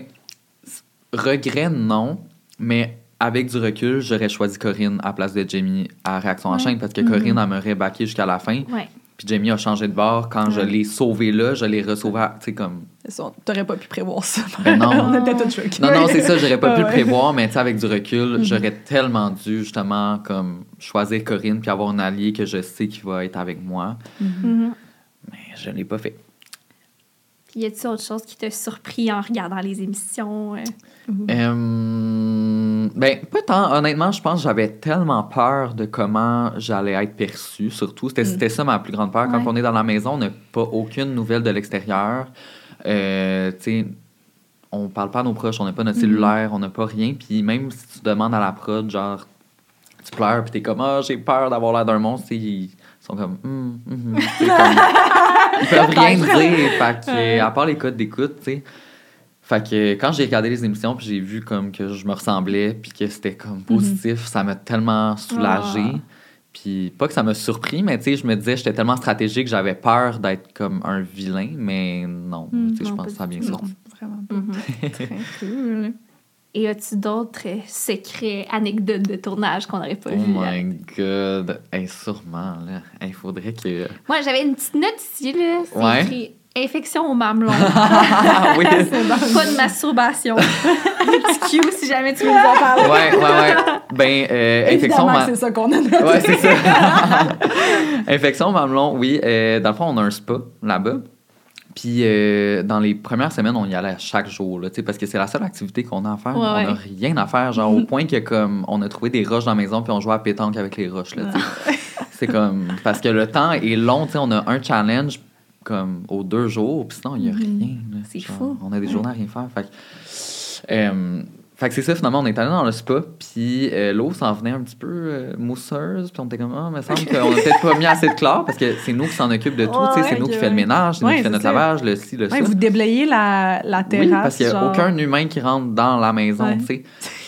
Speaker 5: s- regret, non. Mais avec du recul, j'aurais choisi Corinne à la place de Jamie à Réaction en
Speaker 6: Ouais.
Speaker 5: chaîne parce que. Corinne, elle m'aurait backé jusqu'à la fin.
Speaker 6: Ouais.
Speaker 5: Puis Jamie a changé de bord. Quand je l'ai sauvé là, je l'ai ressauvé, à- tu sais, comme.
Speaker 2: C'est ça, T'aurais pas pu prévoir ça.
Speaker 5: Ben non.
Speaker 2: On était tous choqués.
Speaker 5: Non, non, c'est ça, j'aurais pas pu le prévoir, mais tu sais, avec du recul,
Speaker 2: Mhm.
Speaker 5: j'aurais tellement dû, justement, comme, choisir Corinne puis avoir un allié que je sais qui va être avec moi.
Speaker 6: Mhm.
Speaker 5: Mais je l'ai pas fait.
Speaker 6: Puis y a-t-il autre chose qui t'a surpris en regardant les émissions? euh?
Speaker 5: Euh, ben, pas tant. Honnêtement, je pense que j'avais tellement peur de comment j'allais être perçue, surtout. C'était
Speaker 2: Mm.
Speaker 5: c'était ça ma plus grande peur. Quand
Speaker 6: Ouais.
Speaker 5: on est dans la maison, on n'a pas aucune nouvelle de l'extérieur. Euh, tu sais, on parle pas à nos proches, on n'a pas notre
Speaker 2: Mm.
Speaker 5: cellulaire, on n'a pas rien. Puis même si tu demandes à la prod, genre, tu pleures, puis t'es comme, ah, j'ai peur d'avoir l'air d'un monstre, ils sont comme, hum, hum, hum. C'est comme- Ils peuvent rien dire. Fait que, à part les codes d'écoute, tu sais. Fait que quand j'ai regardé les émissions, puis j'ai vu comme que je me ressemblais, puis que c'était comme positif, ça m'a tellement soulagé.
Speaker 6: Ah.
Speaker 5: Puis pas que ça m'a surpris, mais tu sais, je me disais, j'étais tellement stratégique, j'avais peur d'être comme un vilain, mais non,
Speaker 6: Hmm,
Speaker 5: tu sais, je pense que ça a bien sorti.
Speaker 2: Vraiment pas.
Speaker 6: Mhm.
Speaker 2: Très cool.
Speaker 6: Et as-tu d'autres euh, secrets, anecdotes de tournage qu'on n'aurait pas
Speaker 5: Oh
Speaker 6: vues?
Speaker 5: my god, hey, sûrement, là. Il faudrait que...
Speaker 6: Moi, j'avais une petite note ici, là. C'est
Speaker 5: Ouais.
Speaker 6: écrit infection au mamelon.
Speaker 5: Ah oui!
Speaker 6: pas de masturbation. Petit Q si jamais tu veux nous en parler.
Speaker 5: Ouais, ouais, ouais. Ben, euh, infection... Ma-
Speaker 2: c'est ça qu'on a noté.
Speaker 5: Ouais, c'est ça. Infection mamelon, oui. Euh, dans le fond, on a un spa là-bas. Puis euh, dans les premières semaines, on y allait chaque jour, là, parce que c'est la seule activité qu'on a à faire.
Speaker 6: Ouais,
Speaker 5: on
Speaker 6: ouais.
Speaker 5: n'a rien à faire, genre au point que comme on a trouvé des roches dans la maison puis on jouait à pétanque avec les roches. Là, sais. c'est comme parce que le temps est long, tu sais, on a un challenge comme aux deux jours, puis sinon il n'y a
Speaker 2: Mhm.
Speaker 5: rien.
Speaker 6: C'est fou.
Speaker 5: On a des journées à rien faire. Fait que, euh, fait que c'est ça, finalement, on est allé dans le spa, puis euh, l'eau s'en venait un petit peu euh, mousseuse, puis on était comme, ah, mais semble qu'on n'a peut-être pas mis assez de chlore, parce que c'est nous qui s'en occupe de tout,
Speaker 2: Ouais,
Speaker 5: c'est nous qui fait le ménage, c'est nous qui fait notre
Speaker 2: ça.
Speaker 5: lavage, le ci, le ça.
Speaker 2: Vous déblayez la, la terrasse.
Speaker 5: oui, parce qu'il n'y a
Speaker 2: genre.
Speaker 5: aucun humain qui rentre dans la maison, tu sais.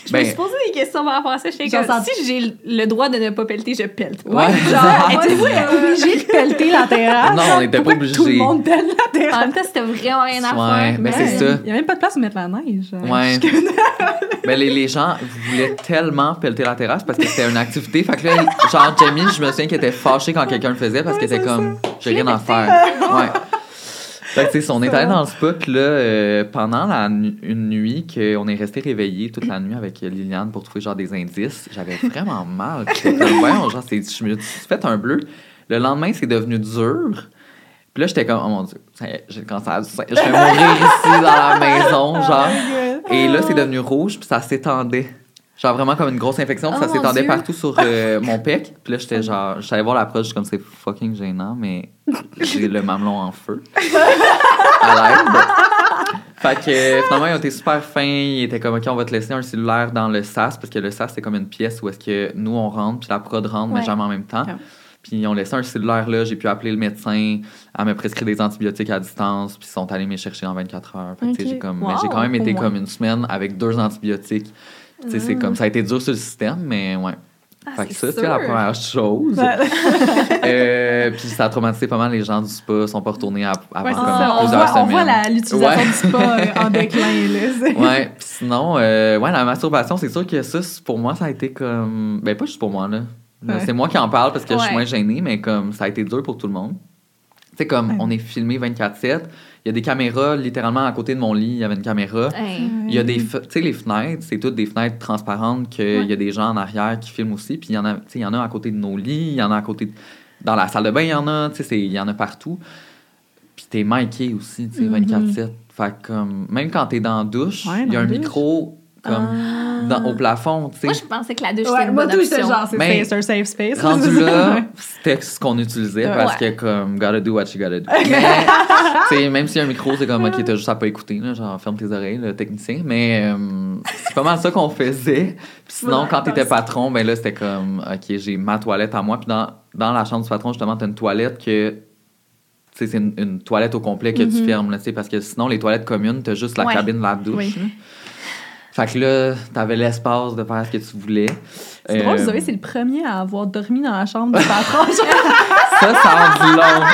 Speaker 6: Je me
Speaker 5: Ben,
Speaker 6: suis posé des questions par rapport à ça. J'étais comme, si j'ai le droit de ne pas pelleter, je pelte.
Speaker 5: Ouais.
Speaker 2: Genre, êtes-vous obligé de pelleter la terrasse?
Speaker 5: Non, on n'était pas
Speaker 2: que Tout le
Speaker 5: obligé.
Speaker 2: monde pèle la
Speaker 6: En
Speaker 2: terrasse.
Speaker 6: même temps, c'était vraiment rien à
Speaker 5: Ouais,
Speaker 6: faire.
Speaker 5: ben, c'est ça.
Speaker 2: Il n'y a même pas de place pour mettre la neige.
Speaker 5: Ouais. ben, les, les gens voulaient tellement pelleter la terrasse parce que c'était une activité. Fait que là, genre, Jamie, je me souviens qu'elle était fâchée quand quelqu'un le faisait parce qu'elle était comme, j'ai rien à faire. Ouais. Fait que, on est allé dans le spa, puis là, euh, pendant la nu- une nuit qu'on est resté réveillé toute la nuit avec Liliane pour trouver genre des indices, j'avais vraiment mal. Voyons, genre, je me suis fait un bleu. Le lendemain, c'est devenu dur. Puis là, j'étais comme, oh mon Dieu, j'ai le cancer du sein. Je vais mourir ici dans la maison, genre. Et là, c'est devenu rouge, puis ça s'étendait. Genre vraiment comme une grosse infection, puis
Speaker 6: Oh
Speaker 5: ça
Speaker 6: mon
Speaker 5: s'étendait partout sur euh, mon pec. Puis là, j'étais genre, j'allais voir l'approche, je suis comme c'est fucking gênant, mais j'ai le mamelon en feu. À l'aide. Fait que euh, finalement, ils ont été super fins. Ils étaient comme, OK, on va te laisser un cellulaire dans le SAS, parce que le SAS, c'est comme une pièce où est-ce que nous, on rentre, puis la prod rentre, mais jamais en même temps. Puis ils ont laissé un cellulaire là, j'ai pu appeler le médecin, elle m'a prescrit des antibiotiques à distance, puis ils sont allés me chercher en 24 heures. Fait que, j'ai comme,
Speaker 6: Wow,
Speaker 5: mais j'ai quand même été comme une semaine avec deux antibiotiques. Sais, c'est
Speaker 6: Mm.
Speaker 5: comme, ça a été dur sur le système, mais ouais.
Speaker 6: Ah,
Speaker 5: fait que ça, c'est la première chose. Euh, puis ça a traumatisé pas mal les gens du spa, sont pas retournés à, avant
Speaker 2: Ouais, c'est
Speaker 5: comme
Speaker 2: ça. On
Speaker 5: plusieurs
Speaker 2: voit, on voit
Speaker 5: semaines.
Speaker 2: la- l'utilisation
Speaker 5: Ouais.
Speaker 2: du spa euh, en déclin. Là.
Speaker 5: Ouais, puis sinon, euh, ouais, la masturbation, c'est sûr que ça, pour moi, ça a été comme. Ben, pas juste pour moi, là.
Speaker 2: Ouais.
Speaker 5: C'est moi qui en parle parce que je suis moins gênée, mais comme ça a été dur pour tout le monde. Tu sais, comme on est filmé 24-7, il y a des caméras littéralement à côté de mon lit, il y avait une caméra.
Speaker 6: Hey.
Speaker 5: Il y a des. Tu sais, les fenêtres, c'est toutes des fenêtres transparentes qu'il
Speaker 6: Ouais.
Speaker 5: y a des gens en arrière qui filment aussi. Puis il y en a, tu sais, il y en a à côté de nos lits, il y en a à côté de. dans la salle de bain, il y en a, tu sais, il y en a partout. Puis t'es miké aussi, tu sais,
Speaker 2: Mhm.
Speaker 5: 24-7. Fait que, comme, même quand t'es dans la douche,
Speaker 2: Ouais,
Speaker 5: il y a un micro comme dans- au plafond, tu sais.
Speaker 6: Moi, je pensais que la douche,
Speaker 2: Ouais,
Speaker 6: c'était une
Speaker 2: moi,
Speaker 6: bonne option.
Speaker 2: genre, c'est un safe space.
Speaker 5: Rendu là, c'était ce qu'on utilisait
Speaker 2: Ouais.
Speaker 5: parce que comme gotta do what you gotta do. Mais, même s'il y a un micro, c'est comme ok, t'as juste à pas écouter, là, genre ferme tes oreilles, le technicien. Mais euh, c'est pas mal ça qu'on faisait. Puis sinon,
Speaker 2: Ouais,
Speaker 5: quand t'étais patron, ben là, c'était comme ok, j'ai ma toilette à moi. Puis dans, dans la chambre du patron, justement, t'as une toilette que. Tu sais, c'est une, une toilette au complet que tu fermes, là, tu sais, parce que sinon, les toilettes communes, t'as juste la
Speaker 6: Ouais.
Speaker 5: cabine la douche.
Speaker 2: Oui.
Speaker 5: Fait que là, t'avais l'espace de faire ce que tu voulais.
Speaker 2: C'est drôle,
Speaker 5: Euh,
Speaker 2: Zoé, c'est le premier à avoir dormi dans la chambre du patron.
Speaker 5: Ça, ça en dit long.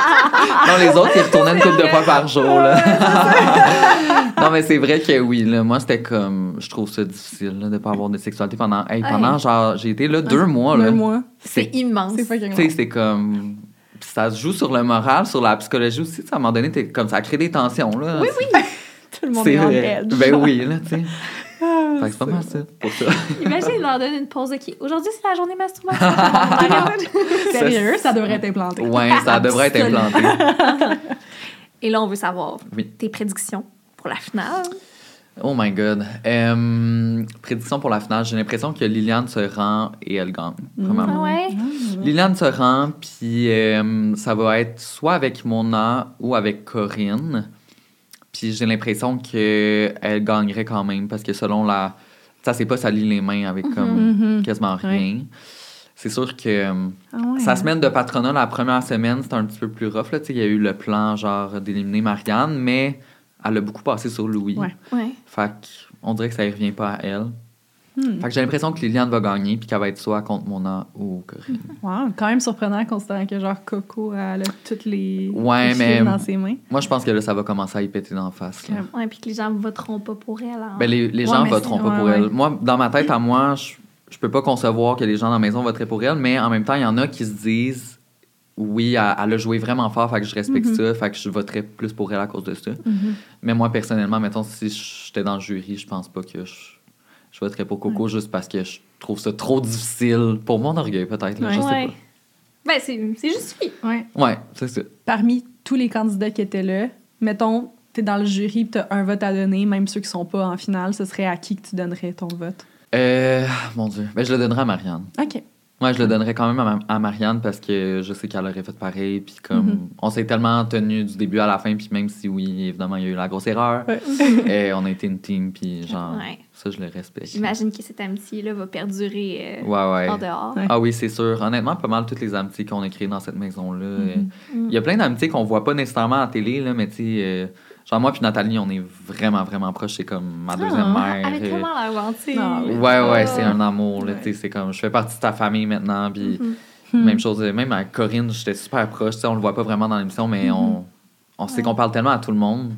Speaker 5: Non, les autres, ils retournaient une couple de fois par jour, là. non, mais c'est vrai que oui, là. Moi, c'était comme... Je trouve ça difficile, là, de pas avoir de sexualité pendant... Hey, pendant,
Speaker 6: Ouais.
Speaker 5: genre, j'ai été là deux mois, là.
Speaker 2: Deux mois.
Speaker 6: C'est immense.
Speaker 2: C'est fucking
Speaker 5: Tu sais,
Speaker 2: long.
Speaker 5: c'est comme... Puis ça se joue sur le moral, sur la psychologie aussi. À un moment donné, t'es comme ça crée des tensions, là. Oui, oui.
Speaker 2: Tout le monde
Speaker 5: C'est
Speaker 2: est en edge.
Speaker 5: Ben oui, là, tu sais.
Speaker 2: Ah,
Speaker 5: Fait que c'est pas mal ça, pour ça.
Speaker 6: Imagine, il leur donne une pause. OK, aujourd'hui, c'est la journée masturbation.
Speaker 2: Sérieux, ça devrait être implanté.
Speaker 5: Ouais, ça devrait être implanté.
Speaker 6: Et là, on veut savoir
Speaker 5: Oui.
Speaker 6: tes prédictions pour la finale.
Speaker 5: Oh my God. Euh, prédiction pour la finale. J'ai l'impression que Liliane se rend et elle gagne. Premièrement.
Speaker 6: Ah ouais?
Speaker 5: Liliane se rend, puis euh, ça va être soit avec Mona ou avec Corinne. Puis j'ai l'impression qu'elle gagnerait quand même, parce que selon la. Ça, c'est pas salir les mains avec comme
Speaker 2: Mhm.
Speaker 5: quasiment rien. C'est sûr que euh,
Speaker 2: Ah ouais.
Speaker 5: sa semaine de patronat, la première semaine, c'était un petit peu plus rough. là. Il y a eu le plan genre d'éliminer Marianne, mais elle a beaucoup passé sur Louis.
Speaker 2: Ouais.
Speaker 6: Ouais.
Speaker 5: Fait on dirait que ça ne revient pas à elle.
Speaker 2: Hmm.
Speaker 5: Fait que j'ai l'impression que Liliane va gagner puis qu'elle va être soit contre Mona ou Corinne.
Speaker 2: Wow, quand même surprenant considérant que genre Coco elle a toutes les,
Speaker 5: Ouais,
Speaker 2: les
Speaker 5: mais-
Speaker 2: fils dans ses mains.
Speaker 5: Moi, je pense que là, ça va commencer à y péter d'en face. là.
Speaker 2: Ouais.
Speaker 6: Puis que les gens voteront pas pour elle. hein.
Speaker 5: Ben, les, les
Speaker 2: Ouais,
Speaker 5: gens voteront pas
Speaker 2: ouais,
Speaker 5: pour
Speaker 2: ouais.
Speaker 5: elle. Moi, dans ma tête, à moi, je, je peux pas concevoir que les gens dans la maison voteraient pour elle, mais en même temps, il y en a qui se disent oui, elle, elle a joué vraiment fort, fait que je respecte
Speaker 2: Mhm.
Speaker 5: ça, fait que je voterais plus pour elle à cause de ça.
Speaker 2: Mhm.
Speaker 5: Mais moi, personnellement, mettons, si j'étais dans le jury, je pense pas que je, je voterais pour Coco juste parce que je trouve ça trop difficile. Pour mon orgueil, peut-être. là, Je sais
Speaker 6: Ouais. Ben, c'est justifié.
Speaker 2: Ouais.
Speaker 5: pas. Ouais, c'est ça.
Speaker 2: Parmi tous les candidats qui étaient là, mettons, t'es dans le jury et t'as un vote à donner, même ceux qui sont pas en finale, ce serait à qui que tu donnerais ton vote?
Speaker 5: Euh, mon Dieu. Ben, je le donnerais à Marianne.
Speaker 2: OK.
Speaker 5: Ouais, je le donnerais quand même à, Ma- à Marianne parce que je sais qu'elle aurait fait pareil. Puis comme,
Speaker 2: Mhm.
Speaker 5: on s'est tellement tenu du début à la fin, puis même si oui, évidemment, il y a eu la grosse erreur,
Speaker 2: Ouais.
Speaker 5: et on a été une team, puis genre,
Speaker 6: Ouais.
Speaker 5: ça, je le respecte.
Speaker 6: J'imagine que cette amitié-là va perdurer euh,
Speaker 5: Ouais, ouais.
Speaker 6: en dehors.
Speaker 2: Ouais.
Speaker 5: Ah oui, c'est sûr. Honnêtement, pas mal toutes les amitiés qu'on a créées dans cette maison-là.
Speaker 2: Mhm.
Speaker 5: Il y a plein d'amitiés qu'on voit pas nécessairement à la télé, là, mais tu sais, euh, genre moi puis Nathalie, on est vraiment, vraiment proches. C'est comme ma deuxième
Speaker 6: Ah,
Speaker 5: mère.
Speaker 6: Elle est tellement
Speaker 2: oui.
Speaker 5: Ouais, ouais,
Speaker 6: Ah.
Speaker 5: c'est un amour. Là,
Speaker 2: Ouais.
Speaker 5: tu sais, C'est comme, je fais partie de ta famille maintenant, puis
Speaker 2: Mhm.
Speaker 5: même chose, euh, même avec Corinne, j'étais super proche. tu sais, On le voit pas vraiment dans l'émission, mais on, on sait qu'on parle tellement à tout le monde.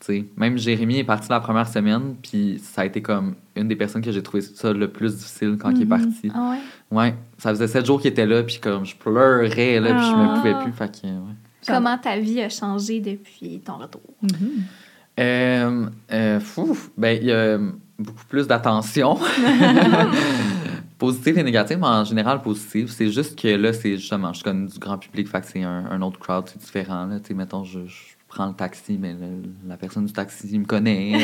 Speaker 5: tu sais. Même Jérémy est parti la première semaine, puis ça a été comme une des personnes que j'ai trouvé ça le plus difficile quand il est parti.
Speaker 6: Ah ouais?
Speaker 5: Ouais, ça faisait sept jours qu'il était là, puis comme je pleurais, là, puis je me
Speaker 6: Ah.
Speaker 5: pouvais plus. Fait que, ouais.
Speaker 6: Comment ta vie a changé depuis ton retour?
Speaker 2: Mhm.
Speaker 5: Euh, euh, fou, ben, il y a beaucoup plus d'attention. positive et négative, mais en général positive. C'est juste que là, c'est justement, je connais du grand public, fait que c'est un, un autre crowd, c'est différent. Là. Tu sais, mettons, je, je prends le taxi, mais le- la personne du taxi me connaît. euh,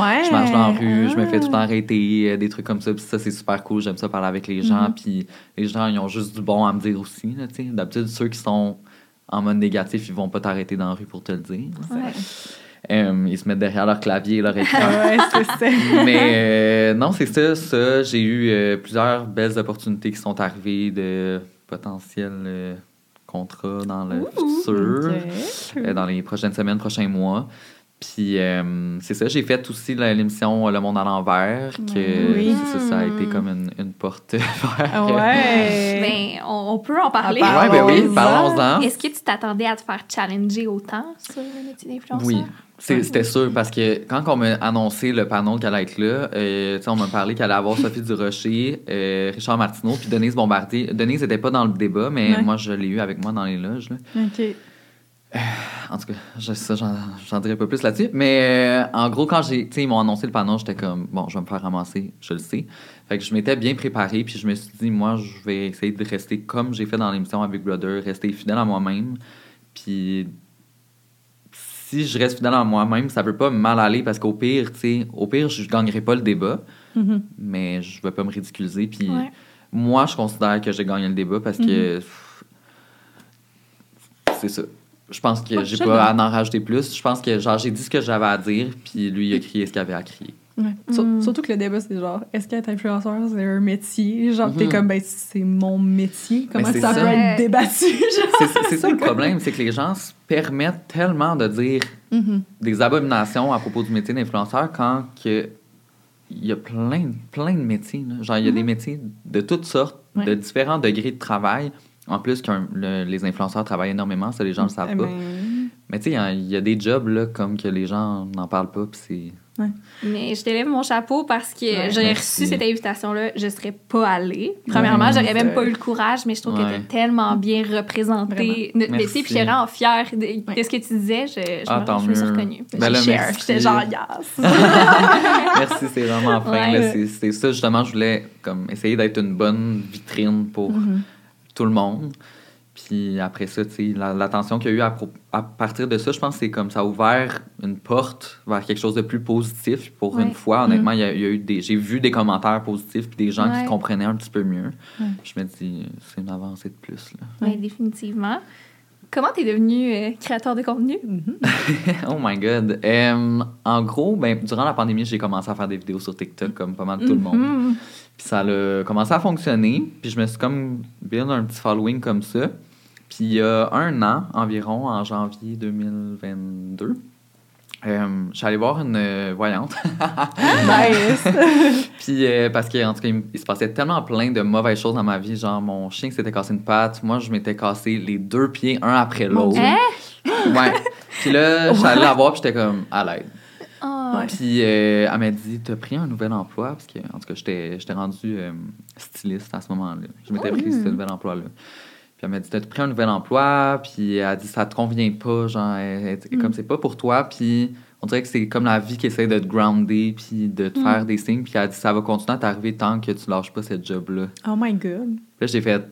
Speaker 2: Ouais.
Speaker 5: je marche dans la rue, je me fais tout le temps
Speaker 2: Ah.
Speaker 5: arrêter, euh, des trucs comme ça. Puis ça, c'est super cool. J'aime ça parler avec les gens.
Speaker 2: Mhm.
Speaker 5: Puis les gens, ils ont juste du bon à me dire aussi. là, tu sais. D'habitude, ceux qui sont en mode négatif, ils vont pas t'arrêter dans la rue pour te le dire.
Speaker 6: Ouais.
Speaker 5: Euh, ils se mettent derrière leur clavier, leur écran.
Speaker 2: Ouais, ça.
Speaker 5: Mais euh, non, c'est ça, ça. J'ai eu euh, plusieurs belles opportunités qui sont arrivées de potentiels contrats dans le futur, dans les prochaines semaines, prochains mois. Puis euh, c'est ça, j'ai fait aussi l'émission Le Monde à l'envers, que
Speaker 2: Oui.
Speaker 5: ça, ça a été comme une, une porte vers...
Speaker 2: Ah Ouais.
Speaker 6: Ben, on, on peut en parler.
Speaker 2: Ah,
Speaker 5: Ouais, ben oui,
Speaker 2: Parlons-en.
Speaker 6: Est-ce que tu t'attendais à te faire challenger autant sur le métier d'influenceur?
Speaker 5: Oui, c'était sûr parce que quand on m'a annoncé le panneau qu'elle allait être là, euh, tu sais, on m'a parlé qu'elle allait avoir Sophie Durocher, euh, Richard Martineau, puis Denise Bombardier. Denise n'était pas dans le débat, mais
Speaker 2: Ouais.
Speaker 5: moi, je l'ai eu avec moi dans les loges. là.
Speaker 2: OK.
Speaker 5: En tout cas, je, ça, j'en, dirai pas plus là-dessus. Mais euh, en gros, quand j'ai, ils m'ont annoncé le panneau, j'étais comme, bon, je vais me faire ramasser, je le sais. Fait que je m'étais bien préparé, puis je me suis dit, moi, je vais essayer de rester comme j'ai fait dans l'émission avec Brother, rester fidèle à moi-même. Puis si je reste fidèle à moi-même, ça peut pas mal aller parce qu'au pire, tu sais, au pire, je gagnerai pas le débat,
Speaker 2: Mhm.
Speaker 5: mais je vais pas me ridiculiser. Puis
Speaker 6: Ouais.
Speaker 5: moi, je considère que j'ai gagné le débat parce que pff, c'est ça. Je pense que j'ai
Speaker 2: je
Speaker 5: pas à en rajouter plus. Je pense que genre j'ai dit ce que j'avais à dire, puis lui il a crié ce qu'il avait à crier.
Speaker 2: Ouais.
Speaker 6: Mm.
Speaker 2: Surtout que le débat, c'est genre, est-ce qu'être influenceur, c'est un métier? Genre, t'es
Speaker 5: Mhm.
Speaker 2: comme, ben, c'est mon métier. Comment
Speaker 5: c'est
Speaker 2: ça,
Speaker 5: ça.
Speaker 2: peut être débattu?
Speaker 5: C'est ça le problème, c'est que les gens se permettent tellement de dire
Speaker 2: Mhm.
Speaker 5: des abominations à propos du métier d'influenceur quand que il y a plein, plein de métiers. là. Genre, il y a des métiers de toutes sortes.
Speaker 2: Ouais.
Speaker 5: de différents degrés de travail. En plus, que les influenceurs travaillent énormément, ça, les gens le savent pas.
Speaker 2: ben,
Speaker 5: Mais tu sais, il y a- il y, a des jobs là, comme que les gens n'en parlent pas, puis c'est...
Speaker 6: Mais je t'élève mon chapeau parce que
Speaker 2: Ouais.
Speaker 6: j'aurais reçu cette invitation-là, je serais pas allée. Premièrement,
Speaker 2: Ouais,
Speaker 6: j'aurais même pas eu le courage, mais je trouve que
Speaker 5: Ouais.
Speaker 6: t'es tellement bien représenté notre
Speaker 5: Merci.
Speaker 6: métier, puis j'étais vraiment fière de, de ce que tu disais. Je, je,
Speaker 5: Ah,
Speaker 6: me,
Speaker 5: tant
Speaker 6: je me suis reconnue.
Speaker 5: Ben là, merci.
Speaker 2: J'étais genre, yes!
Speaker 5: Merci, c'est vraiment fin.
Speaker 6: Ouais.
Speaker 5: là. C'est- ça, justement, je voulais comme, essayer d'être une bonne vitrine pour
Speaker 2: Mhm.
Speaker 5: Tout le monde. Puis après ça, sais, la- l'attention qu'il y a eu à, partir de ça, je pense que c'est comme ça a ouvert une porte vers quelque chose de plus positif. Pour
Speaker 6: Ouais.
Speaker 5: une fois, honnêtement, il y a, il y a eu des, j'ai vu des commentaires positifs puis des gens
Speaker 6: Ouais.
Speaker 5: qui comprenaient un petit peu mieux. Je me dis, c'est une avancée de plus.
Speaker 6: Oui, définitivement. Comment t'es devenu euh, créateur de contenu?
Speaker 2: Mhm.
Speaker 5: oh my God. Euh, en gros, ben, durant la pandémie, j'ai commencé à faire des vidéos sur TikTok comme pas mal tout le monde.
Speaker 6: Mhm.
Speaker 5: Puis ça a commencé à fonctionner. Puis je me suis comme build un petit following comme ça. Puis il y a un an environ, en janvier 2022, euh, je suis voir une euh, voyante.
Speaker 2: nice!
Speaker 5: Puis euh, parce qu'en tout cas, il, il se passait tellement plein de mauvaises choses dans ma vie. Genre, mon chien s'était cassé une patte. Moi, je m'étais cassé les deux pieds, un après l'autre.
Speaker 2: Dieu.
Speaker 6: Hein?
Speaker 5: Ouais. Puis là, je suis allé la voir, puis j'étais comme à l'aide.
Speaker 6: Oh.
Speaker 2: Ouais.
Speaker 5: Puis euh, elle m'a dit T'as pris un nouvel emploi? Parce que, en tout cas, j'étais j'étais rendu euh, styliste à ce moment-là. Je m'étais pris ce nouvel emploi-là. Puis elle m'a dit T'as pris un nouvel emploi Puis elle a dit Ça te convient pas. Genre, elle- elle- comme c'est pas pour toi. Puis on dirait que c'est comme la vie qui essaie de te grounder, puis de te faire des signes. Puis elle a dit Ça va continuer à t'arriver tant que tu lâches pas cette job-là.
Speaker 2: Oh my god!
Speaker 5: Puis là, j'ai fait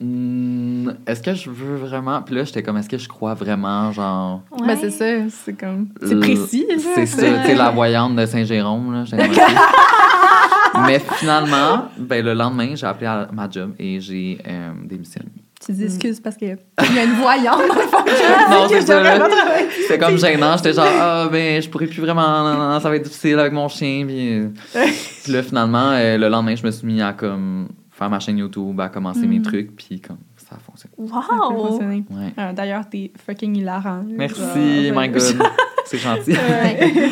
Speaker 5: Hmm, Est-ce que je veux vraiment Puis là, j'étais comme Est-ce que je crois vraiment Genre?
Speaker 6: Ouais.
Speaker 2: Ben, c'est ça, c'est comme. C'est précis. là,
Speaker 5: C'est ça, tu sais, la voyante de Saint-Jérôme. là. Mais finalement, ben, le lendemain, j'ai appelé à ma job et j'ai euh, démissionné.
Speaker 2: Tu dis excuse parce qu'il y a une voyante dans le fond. Je
Speaker 5: Non, c'est ça, comme gênant. J'étais genre, ah, ben, je pourrais plus vraiment, non, non, ça va être difficile avec mon chien. Puis, euh, puis là, finalement, euh, le lendemain, je me suis mis à comme, faire ma chaîne YouTube, à commencer mes trucs, puis comme, ça a fonctionné.
Speaker 6: Wow!
Speaker 5: Ouais.
Speaker 2: Euh, D'ailleurs, t'es fucking hilarant.
Speaker 5: Merci,
Speaker 2: Genre,
Speaker 5: my God. C'est gentil.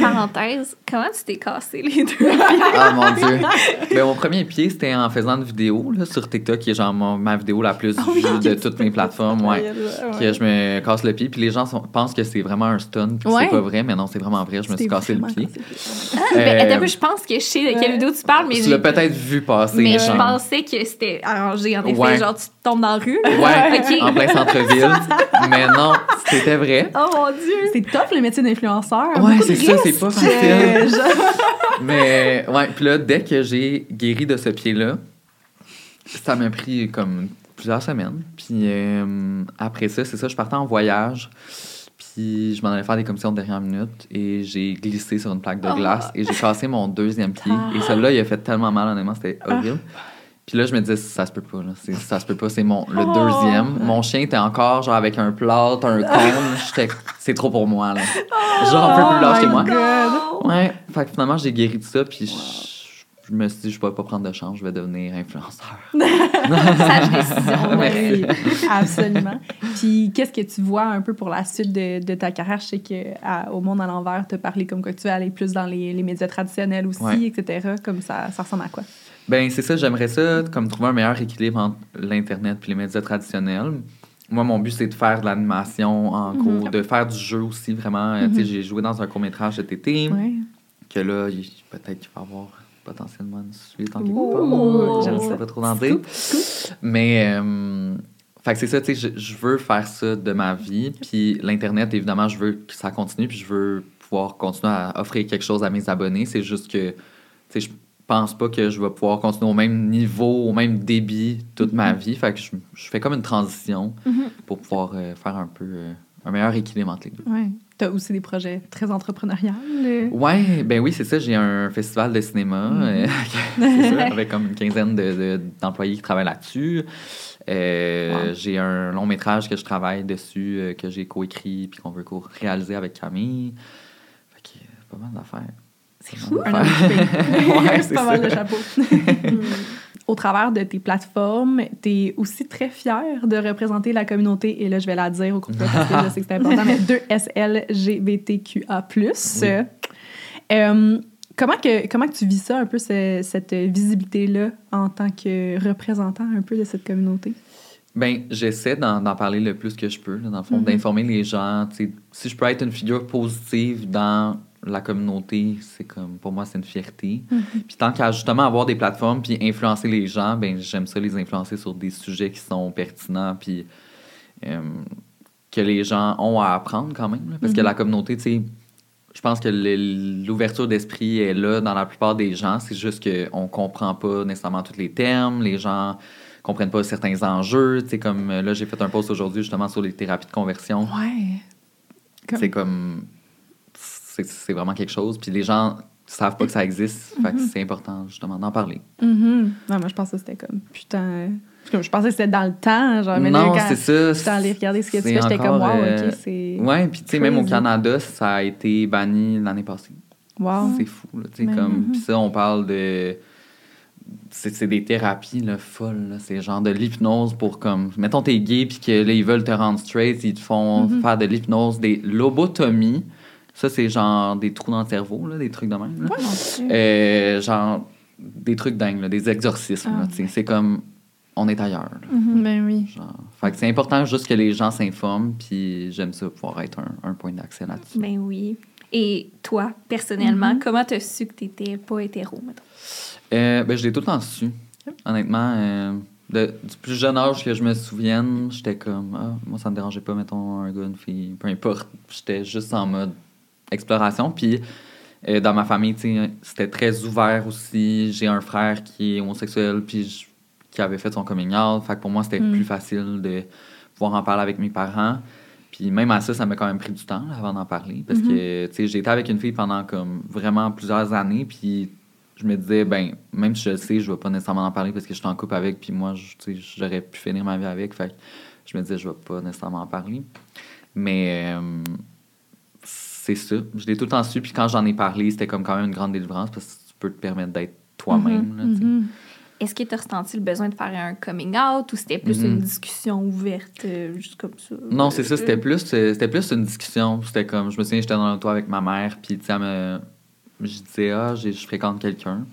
Speaker 6: Parenthèse, comment tu t'es cassé les deux?
Speaker 5: Ah mon dieu. Ben, mon premier pied, c'était en faisant une vidéo là, sur TikTok, qui est genre mon- ma vidéo la plus
Speaker 2: Ah oui,
Speaker 5: vue de toutes mes plateformes. Ouais.
Speaker 2: Ouais.
Speaker 5: Que je me casse le pied, puis les gens sont- pensent que c'est vraiment un stunt, puis
Speaker 2: Ouais.
Speaker 5: c'est pas vrai, mais non, c'est vraiment vrai. Je me suis cassé le pied.
Speaker 6: Ben,
Speaker 5: Euh,
Speaker 6: je pense que je sais de quelle vidéo tu parles, mais,
Speaker 5: tu l'as peut-être vu passer.
Speaker 6: mais je pensais que c'était arrangé, en effet.
Speaker 5: Ouais.
Speaker 6: Genre, tu tombes dans la rue.
Speaker 5: Ouais,
Speaker 6: Ok.
Speaker 5: en plein centre-ville. mais non, c'était vrai.
Speaker 6: Oh mon Dieu!
Speaker 2: C'est tough le métier d'influenceur.
Speaker 5: Ouais, c'est ça, c'est pas facile. Mais ouais, puis là, dès que j'ai guéri de ce pied-là, ça m'a pris comme plusieurs semaines. Puis euh, après ça, c'est ça, je partais en voyage. Puis je m'en allais faire des commissions de dernière minute et j'ai glissé sur une plaque de
Speaker 6: Oh.
Speaker 5: glace et j'ai cassé mon deuxième pied.
Speaker 2: Ah.
Speaker 5: Et celui-là, il a fait tellement mal, honnêtement, c'était horrible. Puis là, je me disais, ça se peut pas, là. Ça se peut pas, c'est mon, le
Speaker 6: Oh.
Speaker 5: deuxième. Mon chien était encore, genre, avec un plâtre, un cône. J'étais, c'est trop pour moi, là. Genre, on peut plus
Speaker 2: Oh
Speaker 5: lâcher
Speaker 2: my
Speaker 5: moi.
Speaker 2: God.
Speaker 5: Ouais, fait que finalement, j'ai guéri de ça, puis je, je me suis dit, je pourrais pas prendre de chance, je vais devenir influenceur.
Speaker 6: Sage décision.
Speaker 5: Merci.
Speaker 2: Oui, absolument. Puis, qu'est-ce que tu vois un peu pour la suite de, de ta carrière? Je sais qu'au Monde à l'envers, tu as parlé comme quoi tu veux aller plus dans les, les médias traditionnels aussi,
Speaker 5: Ouais.
Speaker 2: etc. Comme ça, ça ressemble à quoi?
Speaker 5: Ben, c'est ça, j'aimerais ça, comme trouver un meilleur équilibre entre l'Internet puis les médias traditionnels. Moi, mon but, c'est de faire de l'animation, en gros, de faire du jeu aussi, vraiment. Euh, Tu sais, j'ai joué dans un court-métrage cet été,
Speaker 2: Ouais.
Speaker 5: que là, peut-être qu'il va y avoir potentiellement une suite en quelque part. Je
Speaker 2: ça.
Speaker 5: sais pas trop d'en dire. Mais, euh, Fait que c'est ça, tu sais, je, je veux faire ça de ma vie. Puis l'Internet, évidemment, je veux que ça continue. Puis je veux pouvoir continuer à offrir quelque chose à mes abonnés. C'est juste que, tu sais, je pense pas que je vais pouvoir continuer au même niveau, au même débit toute ma vie. Fait que je, je fais comme une transition
Speaker 6: Mhm.
Speaker 5: pour pouvoir euh, faire un peu euh, un meilleur équilibre entre les deux.
Speaker 2: Ouais. Tu as aussi des projets très entrepreneuriales. euh?
Speaker 5: Ouais, ben oui, c'est ça. J'ai un festival de cinéma
Speaker 2: Mhm.
Speaker 5: euh, ça, avec comme une quinzaine de- de- d'employés qui travaillent là-dessus.
Speaker 2: Wow.
Speaker 5: J'ai un long métrage que je travaille dessus, que j'ai coécrit puis qu'on veut co-réaliser avec Camille. Fait que pas mal d'affaires.
Speaker 2: C'est fou, un
Speaker 5: d'affaires.
Speaker 2: homme
Speaker 5: Ouais,
Speaker 2: c'est pas mal
Speaker 5: ça.
Speaker 2: de chapeaux. Au travers de tes plateformes, tu es aussi très fier de représenter la communauté, et là, je vais la dire au complet parce que je sais que c'est important, mais 2SLGBTQA+.
Speaker 5: Oui.
Speaker 2: Euh, comment, que, comment que tu vis ça, un peu, ce- cette visibilité-là, en tant que représentant un peu de cette communauté?
Speaker 5: Ben, j'essaie d'en parler le plus que je peux, là, dans le fond,
Speaker 2: Mhm.
Speaker 5: d'informer les gens. Si je peux être une figure positive dans la communauté, c'est comme, pour moi, c'est une fierté. Puis tant qu'à justement avoir des plateformes puis influencer les gens, ben j'aime ça les influencer sur des sujets qui sont pertinents puis euh, que les gens ont à apprendre quand même. là. parce que
Speaker 2: Mhm.
Speaker 5: la communauté, tu sais, je pense que l'ouverture d'esprit est là dans la plupart des gens. C'est juste qu'on comprend pas nécessairement tous les termes. Les gens comprennent pas certains enjeux. Tu sais, comme là, j'ai fait un post aujourd'hui justement sur les thérapies de conversion.
Speaker 2: Ouais.
Speaker 5: C'est comme. C'est vraiment quelque chose. Puis les gens savent pas que ça existe. Fait que c'est important justement d'en parler.
Speaker 2: Mhm. Non, moi, je pensais que c'était comme, putain... Je pensais que c'était dans le temps, genre, mais là,
Speaker 5: non,
Speaker 2: quand
Speaker 5: c'est ça.
Speaker 2: j'étais allée regarder ce que tu fais, j'étais comme, wow,
Speaker 5: euh,
Speaker 2: OK, c'est...
Speaker 5: Ouais, puis tu sais, même au. Canada, ça a été banni l'année passée.
Speaker 2: Wow.
Speaker 5: C'est fou, là. Tu sais,
Speaker 2: Ben,
Speaker 5: comme.
Speaker 2: mhm.
Speaker 5: Puis ça, on parle de. C'est des thérapies là, folles. là. C'est genre de l'hypnose pour comme. Mettons, t'es gay, puis que là, ils veulent te rendre straight, ils te font
Speaker 2: Mhm.
Speaker 5: faire de l'hypnose, des lobotomies. Ça, c'est genre des trous dans le cerveau, là, des trucs de même. là.
Speaker 2: Ouais.
Speaker 5: Euh, genre des trucs dingues, là, des exorcismes.
Speaker 2: Ah.
Speaker 5: C'est comme. On est ailleurs. là.
Speaker 2: Ben oui.
Speaker 5: Genre. Fait que c'est important juste que les gens s'informent, puis j'aime ça pouvoir être un, un point d'accès là-dessus.
Speaker 6: Ben oui. Et toi, personnellement,
Speaker 2: Mhm.
Speaker 6: comment t'as su que t'étais pas hétéro, mettons?
Speaker 5: Euh, ben, je l'ai tout le temps su. Honnêtement, euh, de- du plus jeune âge que je me souvienne, j'étais comme, ah, moi, ça me dérangeait pas, mettons, un gars, une fille, peu importe. J'étais juste en mode exploration. Puis, euh, dans ma famille, c'était très ouvert aussi. J'ai un frère qui est homosexuel, puis je- qui avait fait son coming out. Fait que pour moi, c'était
Speaker 2: Mm.
Speaker 5: plus facile de pouvoir en parler avec mes parents. Puis même à ça, ça m'a quand même pris du temps là, avant d'en parler. Parce que, tu sais, j'ai été avec une fille pendant comme vraiment plusieurs années. Puis je me disais, ben, même si je le sais, je vais pas nécessairement en parler parce que je suis en couple avec. Puis moi, je- tu sais, j'aurais pu finir ma vie avec. Fait que je me disais, je vais pas nécessairement en parler. Mais euh, c'est ça. Je l'ai tout le temps su. Puis quand j'en ai parlé, c'était comme quand même une grande délivrance parce que tu peux te permettre d'être toi-même. tu sais.
Speaker 2: Mhm.
Speaker 6: Est-ce que t'as ressenti le besoin de faire un coming out ou c'était plus
Speaker 5: Mhm.
Speaker 6: une discussion ouverte, euh, juste comme ça?
Speaker 5: Non, c'est ça, c'était
Speaker 6: Euh,
Speaker 5: plus, euh, c'était plus une discussion. C'était comme, je me souviens, j'étais dans le toit avec ma mère, puis tu me. Je disais, ah, je fréquente quelqu'un.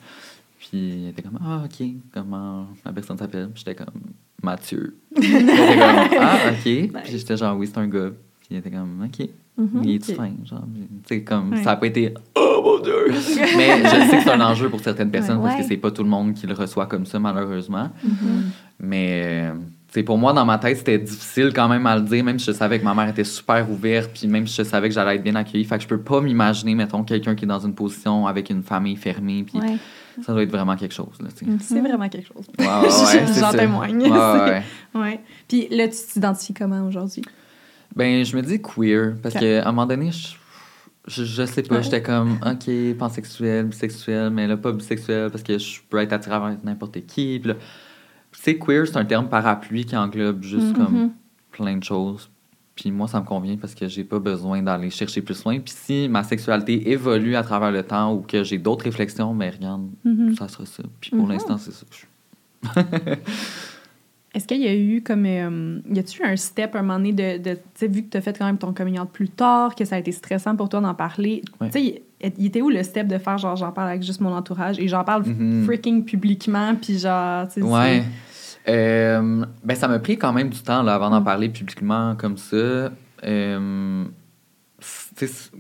Speaker 5: Puis elle était comme, ah, ok, comment la personne s'appelle? Puis j'étais comme, Mathieu. Était comme, ah, ok. Puis j'étais genre, oui, c'est un gars. Puis elle était comme, ok.
Speaker 2: Mhm,
Speaker 5: Il est-tu
Speaker 2: ok.
Speaker 5: fin? Genre, tu sais, comme,
Speaker 2: Ouais.
Speaker 5: ça n'a pas été, oh mon Dieu! Mais je sais que c'est un enjeu pour certaines personnes parce que c'est pas tout le monde qui le reçoit comme ça, malheureusement.
Speaker 2: Mhm.
Speaker 5: Mais tu sais, pour moi, dans ma tête, c'était difficile quand même à le dire, même si je savais que ma mère était super ouverte, puis même si je savais que j'allais être bien accueillie. Fait que je peux pas m'imaginer, mettons, quelqu'un qui est dans une position avec une famille fermée, puis
Speaker 6: Ouais.
Speaker 5: ça doit être vraiment quelque chose. Là, tu sais.
Speaker 2: C'est vraiment quelque chose.
Speaker 5: Ouais, ouais, ouais, c'est
Speaker 2: J'en témoigne.
Speaker 5: Ouais, ouais.
Speaker 2: Ouais. Puis là, tu t'identifies comment aujourd'hui?
Speaker 5: Ben, je me dis queer, parce qu'à un moment donné, je, je, je sais pas,
Speaker 2: Ouais.
Speaker 5: j'étais comme, OK, pansexuel, bisexuel, mais là, pas bisexuel, parce que je peux être attiré vers n'importe qui. Puis sais, queer, c'est un terme parapluie qui englobe juste comme plein de choses. Puis moi, ça me convient parce que j'ai pas besoin d'aller chercher plus loin. Puis si ma sexualité évolue à travers le temps ou que j'ai d'autres réflexions, mais regarde,
Speaker 2: Mhm.
Speaker 5: ça sera ça. Puis pour
Speaker 6: Mhm.
Speaker 5: l'instant, c'est ça que je suis.
Speaker 2: Est-ce qu'il y a eu comme. euh, y a-tu eu un step un moment donné de. de tu sais, vu que tu as fait quand même ton coming out plus tard, que ça a été stressant pour toi d'en parler,
Speaker 5: Ouais.
Speaker 2: tu sais, il était où le step de faire genre j'en parle avec juste mon entourage et j'en parle
Speaker 5: Mhm.
Speaker 2: freaking publiquement, puis genre.
Speaker 5: Ouais. Euh, ben, ça m'a pris quand même du temps là, avant d'en
Speaker 2: Mm.
Speaker 5: parler publiquement comme ça. Euh,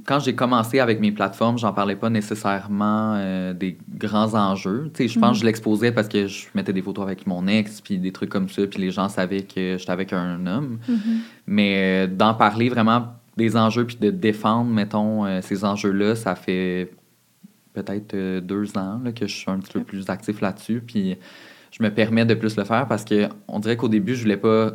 Speaker 5: quand j'ai commencé avec mes plateformes, j'en parlais pas nécessairement euh, des grands enjeux. Je pense que je l'exposais parce que je mettais des photos avec mon ex, puis des trucs comme ça, puis les gens savaient que j'étais avec un homme. Mais euh, d'en parler vraiment des enjeux, puis de défendre, mettons, euh, ces enjeux-là, ça fait peut-être deux ans là, que je suis un petit peu plus actif là-dessus. Puis je me permets de plus le faire parce que on dirait qu'au début, je voulais pas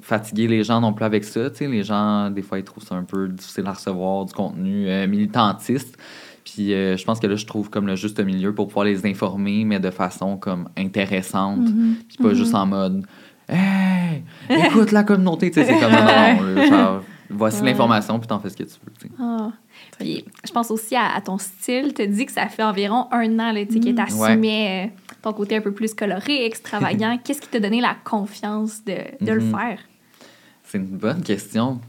Speaker 5: fatiguer les gens non plus avec ça. Tu sais, les gens, des fois, ils trouvent ça un peu difficile à recevoir du contenu euh, militantiste. Puis euh, je pense que là, je trouve comme le juste milieu pour pouvoir les informer, mais de façon comme intéressante. Puis pas juste en mode Hey, écoute la communauté. Tu sais, c'est comme non, non, là, genre, voici l'information, puis t'en fais ce que tu veux.
Speaker 6: Ah. Puis, je pense aussi à, à ton style. Tu dis que ça fait environ un an là, sais, que tu assumais euh, ton côté un peu plus coloré, extravagant. Qu'est-ce qui t'a donné la confiance de, de le
Speaker 5: Mhm.
Speaker 6: faire?
Speaker 5: C'est une bonne question.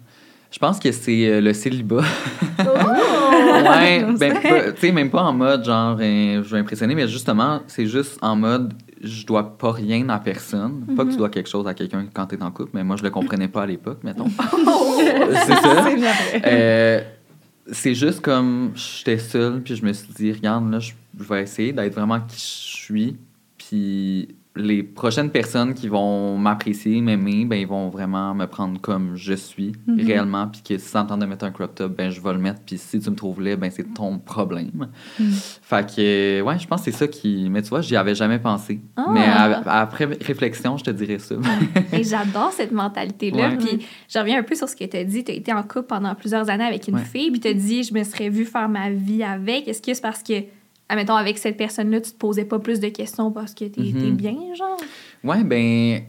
Speaker 5: Je pense que c'est euh, le célibat. ouais, ben, tu sais, même pas en mode genre, euh, je veux impressionner, mais justement, c'est juste en mode, je dois pas rien à personne. Pas que tu dois quelque chose à quelqu'un quand t'es en couple, mais moi, je le comprenais pas à l'époque, mettons. c'est ça.
Speaker 2: C'est.
Speaker 5: Euh, c'est juste comme j'étais seule, puis je me suis dit, regarde, là, je, je vais essayer d'être vraiment qui je suis. Puis les prochaines personnes qui vont m'apprécier, m'aimer, ben, ils vont vraiment me prendre comme je suis
Speaker 2: Mhm.
Speaker 5: réellement. Puis que si t'entends de mettre un crop top, ben, je vais le mettre. Puis si tu me trouves laid, ben, c'est ton problème.
Speaker 2: Mhm.
Speaker 5: Fait que, ouais, je pense que c'est ça qui. Mais tu vois, j'y avais jamais pensé.
Speaker 6: Ah.
Speaker 5: Mais à- après réflexion, je te dirais ça.
Speaker 6: Et j'adore cette mentalité-là.
Speaker 5: Ouais.
Speaker 6: Puis je reviens un peu sur ce que tu as dit. Tu as été en couple pendant plusieurs années avec une
Speaker 5: Ouais.
Speaker 6: fille, puis tu as dit je me serais vue faire ma vie avec. Est-ce que c'est parce que, admettons, avec cette personne-là, tu te posais pas plus de questions parce que tu
Speaker 5: Mhm.
Speaker 6: bien, genre?
Speaker 5: Ouais, ben,